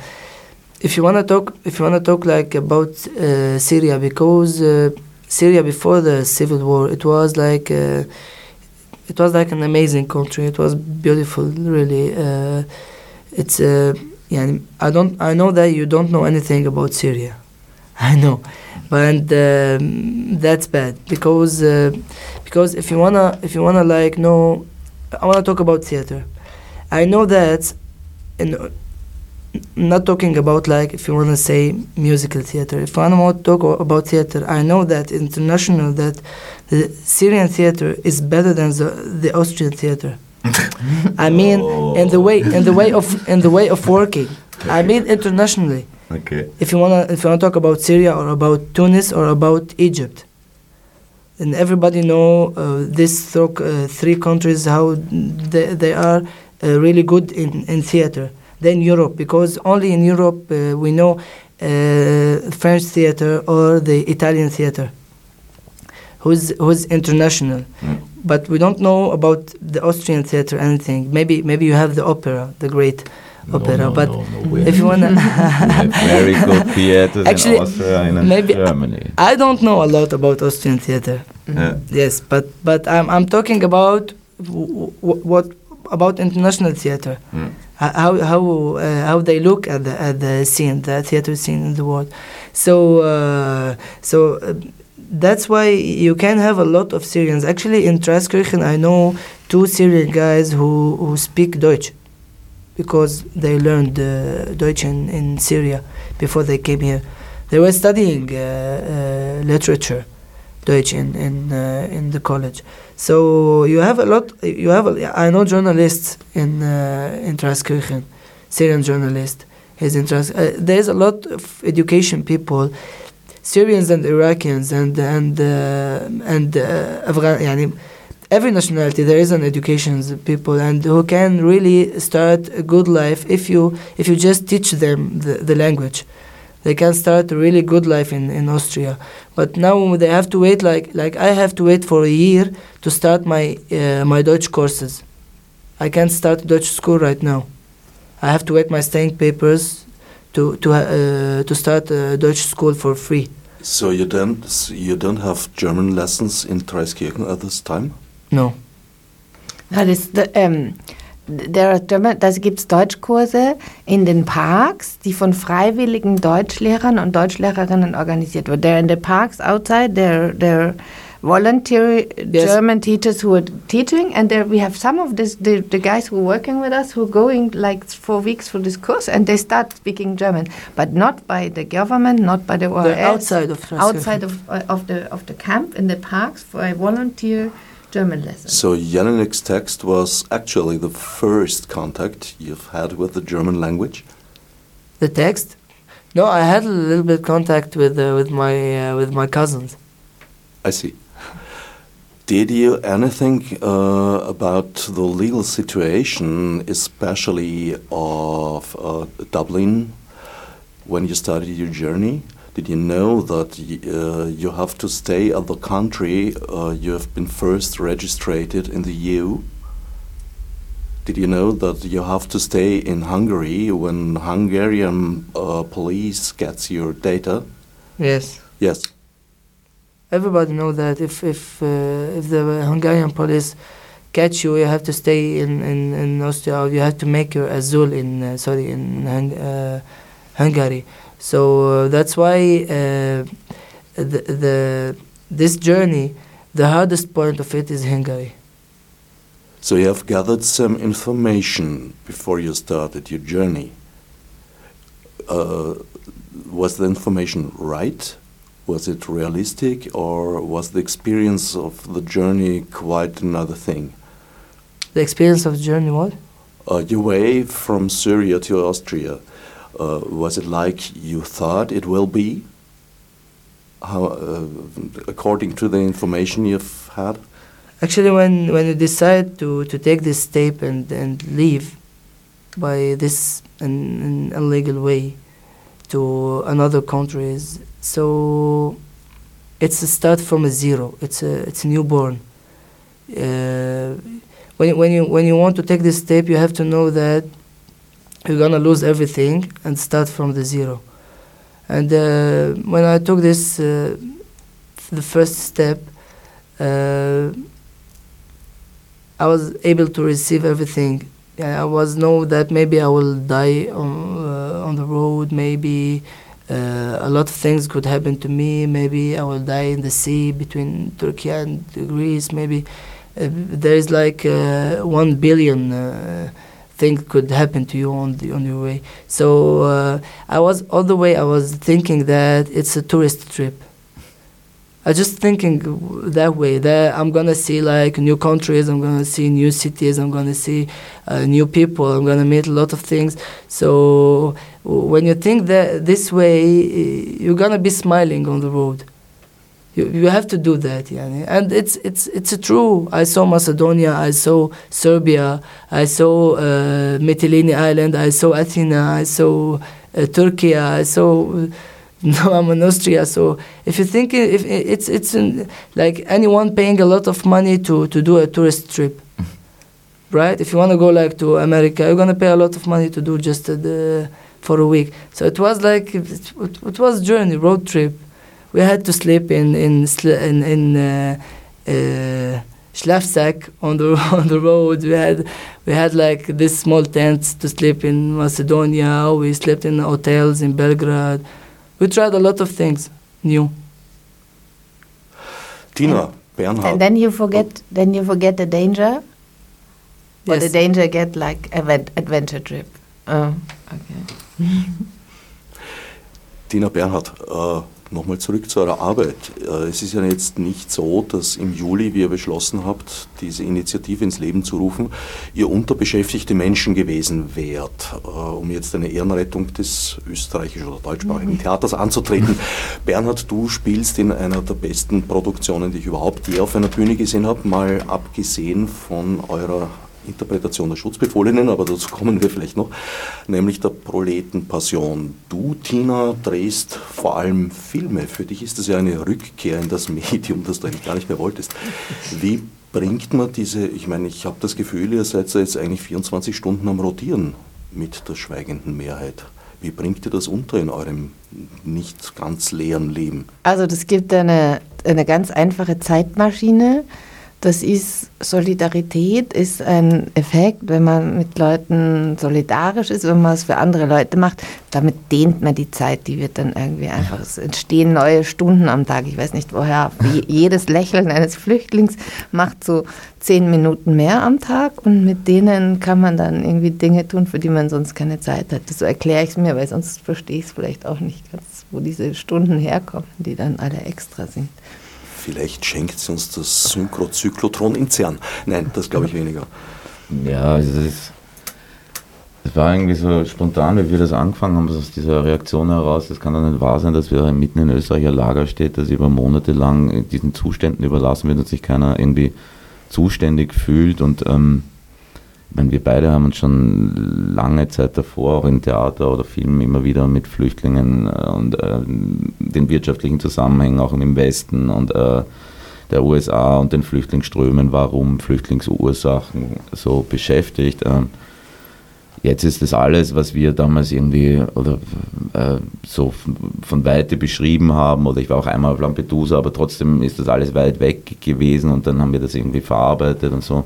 if you wanna talk, if you wanna talk like about uh, Syria, because uh, Syria before the civil war, it was like uh, it was like an amazing country. It was beautiful, really. Uh, it's uh, yeah. I don't. I know that you don't know anything about Syria. I know, but um, that's bad because uh, because if you wanna if you wanna like know, I wanna talk about theater. I know that, in not talking about like if you wanna say musical theater. If I want to talk about theater, I know that international that the Syrian theater is better than the the Austrian theater. I mean, in the way in the way of in the way of working. I mean internationally. Okay. If you wanna if you wanna talk about Syria or about Tunis or about Egypt, and everybody know uh, these tho- uh, three countries how they, they are uh, really good in, in theater. Then Europe because only in Europe uh, we know uh, French theater or the Italian theater, who's who's international. Mm. But we don't know about the Austrian theater anything. Maybe maybe you have the opera, the great opera. no, but no, no, if you wanna. Have very good theaters Actually, in Austria and in maybe- Germany. I don't know a lot about Austrian theater. Yeah. Yes, but but I'm I'm talking about what about international theater. Mm. How how uh, how they look at the at the scene, the theater scene in the world. So uh, so. Uh, that's why you can have a lot of Syrians. Actually, in Traiskirchen, I know two Syrian guys who, who speak Deutsch because they learned uh, Deutsch in, in Syria before they came here. They were studying uh, uh, literature, Deutsch in in uh, in the college. So you have a lot. You have. A, I know journalists in uh, in Traiskirchen, Syrian journalist. He's in Tras. Uh, there's a lot of education people, Syrians and Iraqis and and uh, and uh, Afghan. يعني, every nationality there is an education people and who can really start a good life if you if you just teach them the, the language they can start a really good life in, in Austria but now they have to wait like like I have to wait for a year to start my uh, my Deutsch courses I can't start Dutch school right now I have to wait my staying papers to to uh, to start a Dutch school for free So you don't you don't have German lessons in Traiskirchen at this time? no da, ähm, der, der, das gibt es Deutschkurse in den Parks, die von freiwilligen Deutschlehrern und Deutschlehrerinnen organisiert werden. They're in the parks outside, they're, they're voluntary Yes. German teachers who are teaching, and there we have some of this, the, the guys who are working with us who are going like four weeks for this course, and they start speaking German, but not by the government, not by the ORS. They're outside of Traiskirchen. outside of, uh, of the of the camp in the parks for a volunteer German lesson. So Jelinek's text was actually the first contact you've had with the German language? The text? No, I had a little bit contact with uh, with my uh, with my cousins. I see. Did you anything uh, about the legal situation, especially of uh, Dublin, when you started your journey? Did you know that uh, you have to stay at the country uh, you have been first registered in the EU? Did you know that you have to stay in Hungary when Hungarian uh, police gets your data? Yes. Yes. Everybody know that if if uh, if the Hungarian police catch you, you have to stay in in, in Austria. Or you have to make your azul in uh, sorry in uh, Hungary. So uh, that's why uh, the, the this journey, the hardest point of it is Hungary. So you have gathered some information before you started your journey. Uh, was the information right? Was it realistic, or was the experience of the journey quite another thing? The experience of the journey, what? Uh, your way from Syria to Austria. Uh, was it like you thought it will be? How, uh, according to the information you've had? Actually, when, when you decide to, to take this step and, and leave by this an, an illegal way to another countries, so it's a start from a zero. It's a it's a newborn. Uh, when when you when you want to take this step, you have to know that you're gonna lose everything and start from the zero. And uh, when I took this, uh, the first step, uh, I was able to receive everything. I was know that maybe I will die on uh, on the road. Maybe uh, a lot of things could happen to me. Maybe I will die in the sea between Turkey and Greece. Maybe uh, there is like uh, one billion uh, things could happen to you on the on your way. So uh, I was all the way. I was thinking that it's a tourist trip. I just thinking that way. That I'm gonna see like new countries. I'm gonna see new cities. I'm gonna see uh, new people. I'm gonna meet a lot of things. So when you think that this way, you're gonna be smiling on the road. You, you have to do that, yeah. And it's it's it's true. I saw Macedonia. I saw Serbia. I saw uh, Mytilene Island. I saw Athena. I saw uh, Turkey. I saw. No, I'm in Austria. So if you think if it's it's in, like anyone paying a lot of money to to do a tourist trip, right? If you want to go like to America, you're gonna pay a lot of money to do just a, the for a week. So it was like it, it was journey road trip. We had to sleep in in in, in uh, uh, Schlafsack on the on the road. We had we had like this small tents to sleep in Macedonia. We slept in hotels in Belgrade we tried a lot of things new. Tina, Bernhard. And then you forget, then you forget the danger. Or Yes. the danger get like event, adventure trip. Oh, okay. Tina Bernhard, äh, nochmal zurück zu eurer Arbeit. Äh, es ist ja jetzt nicht so, dass im Juli, wie ihr beschlossen habt, diese Initiative ins Leben zu rufen, ihr unterbeschäftigte Menschen gewesen wärt, äh, um jetzt eine Ehrenrettung des österreichischen oder deutschsprachigen Theaters anzutreten. Bernhard, du spielst in einer der besten Produktionen, die ich überhaupt je auf einer Bühne gesehen habe, mal abgesehen von eurer Interpretation der Schutzbefohlenen, aber dazu kommen wir vielleicht noch, nämlich der Proletenpassion. Du, Tina, drehst vor allem Filme. Für dich ist das ja eine Rückkehr in das Medium, das du eigentlich gar nicht mehr wolltest. Wie bringt man diese, ich meine, ich habe das Gefühl, ihr seid jetzt eigentlich 24 Stunden am Rotieren mit der schweigenden Mehrheit. Wie bringt ihr das unter in eurem nicht ganz leeren Leben? Also das gibt eine, eine ganz einfache Zeitmaschine. Das ist Solidarität, ist ein Effekt, wenn man mit Leuten solidarisch ist, wenn man es für andere Leute macht, damit dehnt man die Zeit, die wird dann irgendwie einfach, es entstehen neue Stunden am Tag, ich weiß nicht woher, Je- jedes Lächeln eines Flüchtlings macht so zehn Minuten mehr am Tag und mit denen kann man dann irgendwie Dinge tun, für die man sonst keine Zeit hat. So erkläre ich es mir, weil sonst verstehe ich es vielleicht auch nicht ganz, wo diese Stunden herkommen, die dann alle extra sind. Vielleicht schenkt sie uns das Synchrozyklotron in CERN. Nein, das glaube ich weniger. Ja, also das, ist, das war irgendwie so spontan, wie wir das angefangen haben, aus dieser Reaktion heraus. Es kann doch nicht wahr sein, dass wir mitten in Österreich ein Lager steht, das über Monate lang diesen Zuständen überlassen wird und sich keiner irgendwie zuständig fühlt. Und ähm, meine, wir beide haben uns schon lange Zeit davor, auch im Theater oder Film, immer wieder mit Flüchtlingen äh, und äh, den wirtschaftlichen Zusammenhängen auch im Westen und äh, der USA und den Flüchtlingsströmen, warum Flüchtlingsursachen so beschäftigt. Ähm, Jetzt ist das alles, was wir damals irgendwie oder äh, so von Weite beschrieben haben, oder ich war auch einmal auf Lampedusa, aber trotzdem ist das alles weit weg gewesen und dann haben wir das irgendwie verarbeitet und so.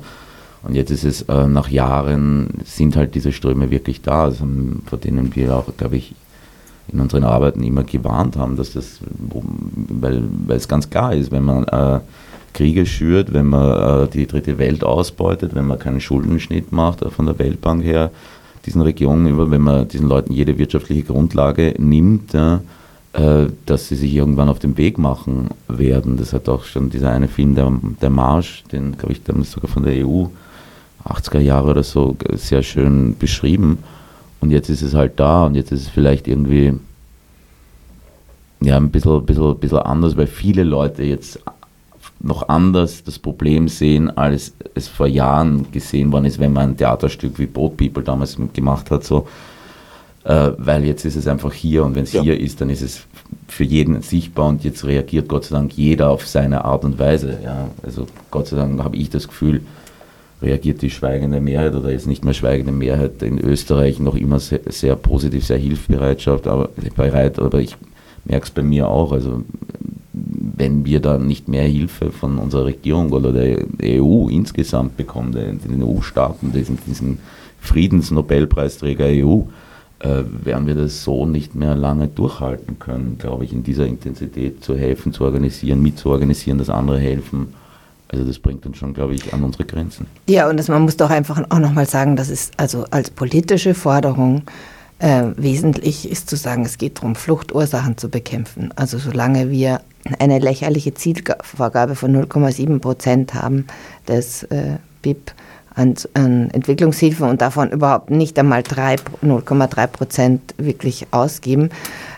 Und jetzt ist es äh, nach Jahren sind halt diese Ströme wirklich da, also, vor denen wir auch, glaube ich, in unseren Arbeiten immer gewarnt haben, dass das, weil, weil es ganz klar ist, wenn man äh, Kriege schürt, wenn man äh, die dritte Welt ausbeutet, wenn man keinen Schuldenschnitt macht äh, von der Weltbank her, diesen Regionen über, wenn man diesen Leuten jede wirtschaftliche Grundlage nimmt, ja, äh, dass sie sich irgendwann auf den Weg machen werden. Das hat auch schon dieser eine Film, der, der Marsch, den, glaube ich, damals sogar von der EU, 80er Jahre oder so, sehr schön beschrieben. Und jetzt ist es halt da und jetzt ist es vielleicht irgendwie ja, ein bisschen, bisschen, bisschen anders, weil viele Leute jetzt noch anders das Problem sehen, als es vor Jahren gesehen worden ist, wenn man ein Theaterstück wie Boat People damals gemacht hat, so, äh, weil jetzt ist es einfach hier und wenn es ja. hier ist, dann ist es für jeden sichtbar und jetzt reagiert Gott sei Dank jeder auf seine Art und Weise. Ja. Also Gott sei Dank habe ich das Gefühl, reagiert die schweigende Mehrheit oder jetzt nicht mehr schweigende Mehrheit in Österreich noch immer sehr, sehr positiv, sehr hilfsbereitschaft, aber bereit, aber ich merke es bei mir auch. Also wenn wir da nicht mehr Hilfe von unserer Regierung oder der EU insgesamt bekommen, den EU-Staaten, diesen, diesen Friedensnobelpreisträger EU, äh, werden wir das so nicht mehr lange durchhalten können, glaube ich, in dieser Intensität zu helfen, zu organisieren, mitzuorganisieren, dass andere helfen. Also das bringt uns schon, glaube ich, an unsere Grenzen. Ja, und das, man muss doch einfach auch nochmal sagen, dass es also als politische Forderung äh, wesentlich ist zu sagen, es geht darum, Fluchtursachen zu bekämpfen. Also solange wir eine lächerliche Zielvorgabe von 0,7 Prozent haben des äh, BIP an, an, Entwicklungshilfe und davon überhaupt nicht einmal 0,3 Prozent wirklich ausgeben,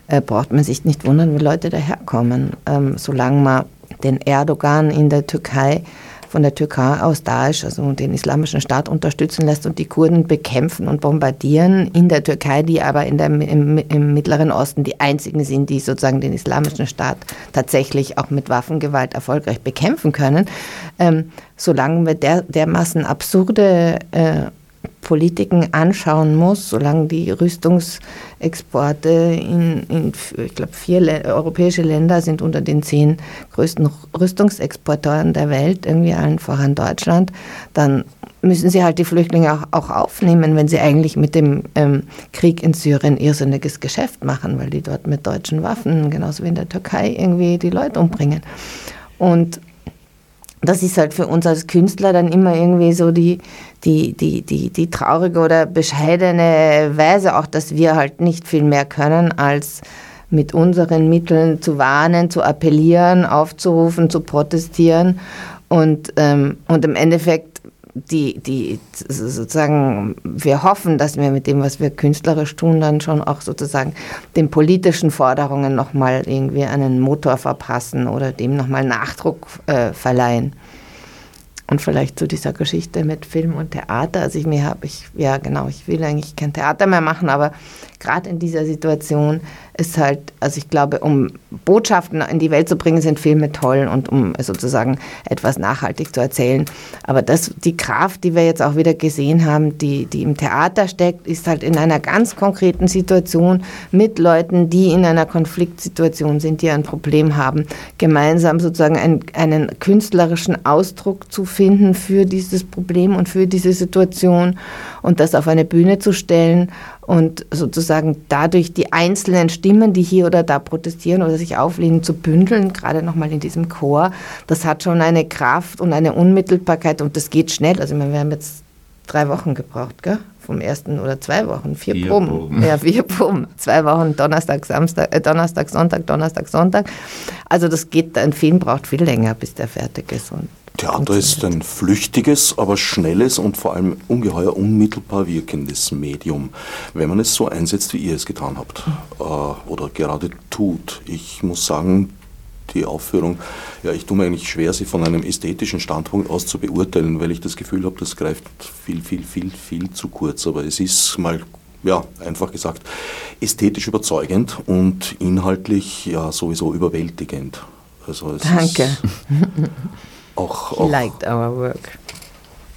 äh, braucht man sich nicht wundern, wie Leute daherkommen. Ähm, solange man den Erdogan in der Türkei von der Türkei aus Daesh, also den islamischen Staat, unterstützen lässt und die Kurden bekämpfen und bombardieren in der Türkei, die aber in der, im, im Mittleren Osten die einzigen sind, die sozusagen den islamischen Staat tatsächlich auch mit Waffengewalt erfolgreich bekämpfen können. Ähm, solange wir der, dermaßen absurde äh, Politiken anschauen muss, solange die Rüstungsexporte in, in ich glaube, vier Le europäische Länder sind unter den zehn größten Rüstungsexporteuren der Welt, irgendwie allen voran Deutschland, dann müssen sie halt die Flüchtlinge auch, auch aufnehmen, wenn sie eigentlich mit dem ähm, Krieg in Syrien irrsinniges Geschäft machen, weil die dort mit deutschen Waffen, genauso wie in der Türkei, irgendwie die Leute umbringen. Und das ist halt für uns als Künstler dann immer irgendwie so die, die, die, die, die traurige oder bescheidene Weise, auch dass wir halt nicht viel mehr können, als mit unseren Mitteln zu warnen, zu appellieren, aufzurufen, zu protestieren. Und, ähm, und im Endeffekt die, die sozusagen, wir hoffen, dass wir mit dem, was wir künstlerisch tun, dann schon auch sozusagen den politischen Forderungen nochmal irgendwie einen Motor verpassen oder dem nochmal Nachdruck äh, verleihen. Und vielleicht zu dieser Geschichte mit Film und Theater. Also ich mir habe ich, ja genau, ich will eigentlich kein Theater mehr machen, aber gerade in dieser Situation ist halt, also ich glaube, um Botschaften in die Welt zu bringen, sind Filme toll und um sozusagen etwas nachhaltig zu erzählen. Aber das, die Kraft, die wir jetzt auch wieder gesehen haben, die, die im Theater steckt, ist halt in einer ganz konkreten Situation mit Leuten, die in einer Konfliktsituation sind, die ein Problem haben, gemeinsam sozusagen einen, einen künstlerischen Ausdruck zu finden für dieses Problem und für diese Situation und das auf eine Bühne zu stellen und sozusagen dadurch die einzelnen Stimmen, die hier oder da protestieren oder sich auflehnen, zu bündeln, gerade nochmal in diesem Chor, das hat schon eine Kraft und eine Unmittelbarkeit und das geht schnell. Also wir haben jetzt drei Wochen gebraucht, gell? Vom ersten oder zwei Wochen, vier, vier Proben. Proben. Ja, vier Proben. Zwei Wochen, Donnerstag, Samstag, äh, Donnerstag, Sonntag, Donnerstag, Sonntag. Also das geht, ein Film braucht viel länger, bis der fertig ist. Und Theater ist ein flüchtiges, aber schnelles und vor allem ungeheuer unmittelbar wirkendes Medium, wenn man es so einsetzt, wie ihr es getan habt äh, oder gerade tut. Ich muss sagen, die Aufführung, ja, ich tue mir eigentlich schwer, sie von einem ästhetischen Standpunkt aus zu beurteilen, weil ich das Gefühl habe, das greift viel, viel, viel, viel zu kurz. Aber es ist mal ja, einfach gesagt, ästhetisch überzeugend und inhaltlich ja sowieso überwältigend. Also Danke. auch, auch liked our work.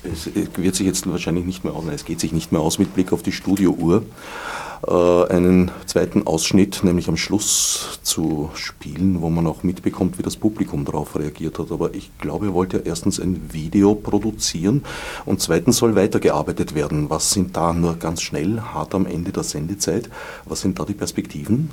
Es wird sich jetzt wahrscheinlich nicht mehr aus, es geht sich nicht mehr aus mit Blick auf die Studiouhr, äh, einen zweiten Ausschnitt, nämlich am Schluss zu spielen, wo man auch mitbekommt, wie das Publikum darauf reagiert hat. Aber ich glaube, ihr wollt ja erstens ein Video produzieren und zweitens soll weitergearbeitet werden. Was sind da nur ganz schnell, hart am Ende der Sendezeit, was sind da die Perspektiven?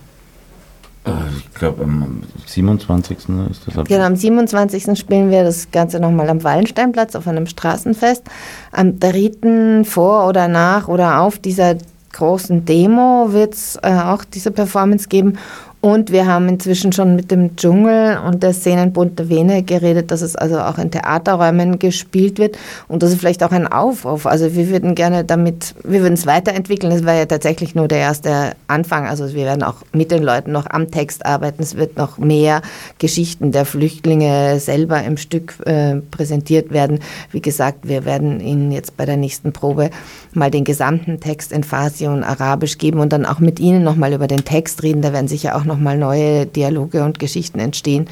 Äh, ich glaube, am 27. ist das. Genau, am 27. spielen wir das Ganze nochmal am Wallensteinplatz auf einem Straßenfest. Am 3. vor oder nach oder auf dieser großen Demo wird es äh, auch diese Performance geben. Und wir haben inzwischen schon mit dem Dschungel und der Szenenbund der Vene geredet, dass es also auch in Theaterräumen gespielt wird. Und das ist vielleicht auch ein Aufruf. Also wir würden gerne damit, wir würden es weiterentwickeln. Das war ja tatsächlich nur der erste Anfang. Also wir werden auch mit den Leuten noch am Text arbeiten. Es wird noch mehr Geschichten der Flüchtlinge selber im Stück äh, präsentiert werden. Wie gesagt, wir werden Ihnen jetzt bei der nächsten Probe mal den gesamten Text in Farsi und Arabisch geben und dann auch mit Ihnen nochmal über den Text reden. Da werden sicher auch nochmal neue Dialoge und Geschichten entstehen.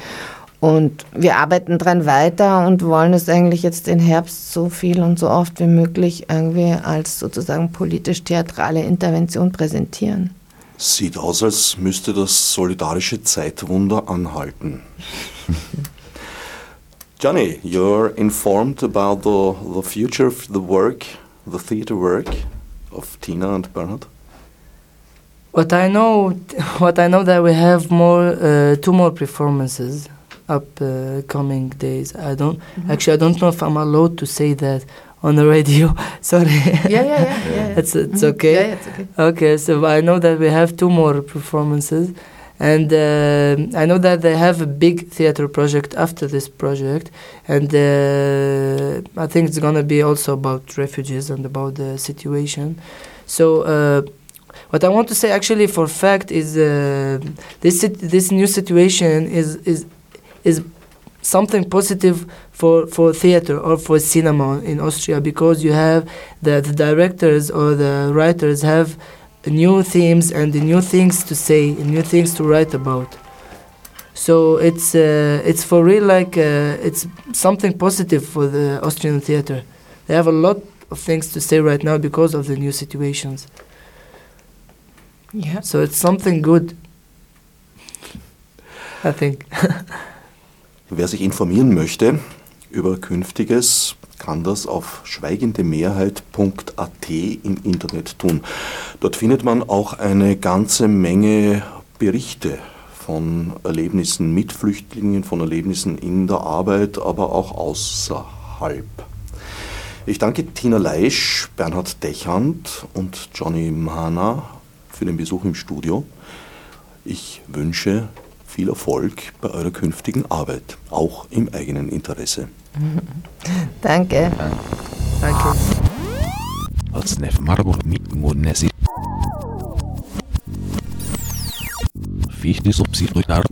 Und wir arbeiten dran weiter und wollen es eigentlich jetzt den Herbst so viel und so oft wie möglich irgendwie als sozusagen politisch-theatrale Intervention präsentieren. Sieht aus, als müsste das solidarische Zeitwunder anhalten. Johnny, you're informed about the, the future of the work the theater work of Tina and Bernhard? What I know, what I know that we have more, uh, two more performances up uh, coming days. I don't mm-hmm. actually. I don't know if I'm allowed to say that on the radio. Sorry. Yeah, yeah, yeah. yeah. it's it's mm-hmm. okay. Yeah, it's okay. Okay, so I know that we have two more performances. And uh, I know that they have a big theater project after this project, and uh, I think it's gonna be also about refugees and about the situation. So uh, what I want to say actually for fact is uh, this this new situation is is is something positive for for theater or for cinema in Austria because you have the, the directors or the writers have new themes and new things to say, new things to write about. So it's uh, it's for real like uh, it's something positive for the Austrian theater. They have a lot of things to say right now because of the new situations. Yeah. So it's something good. I think. Wer sich informieren möchte über künftiges kann das auf schweigendemehrheit.at im Internet tun. Dort findet man auch eine ganze Menge Berichte von Erlebnissen mit Flüchtlingen, von Erlebnissen in der Arbeit, aber auch außerhalb. Ich danke Tina Leisch, Bernhard Dechand und Johnny Mahana für den Besuch im Studio. Ich wünsche viel Erfolg bei eurer künftigen Arbeit, auch im eigenen Interesse. Danke. Danke. Otsnef Marburg Nesi. Fichtes Obsidruitar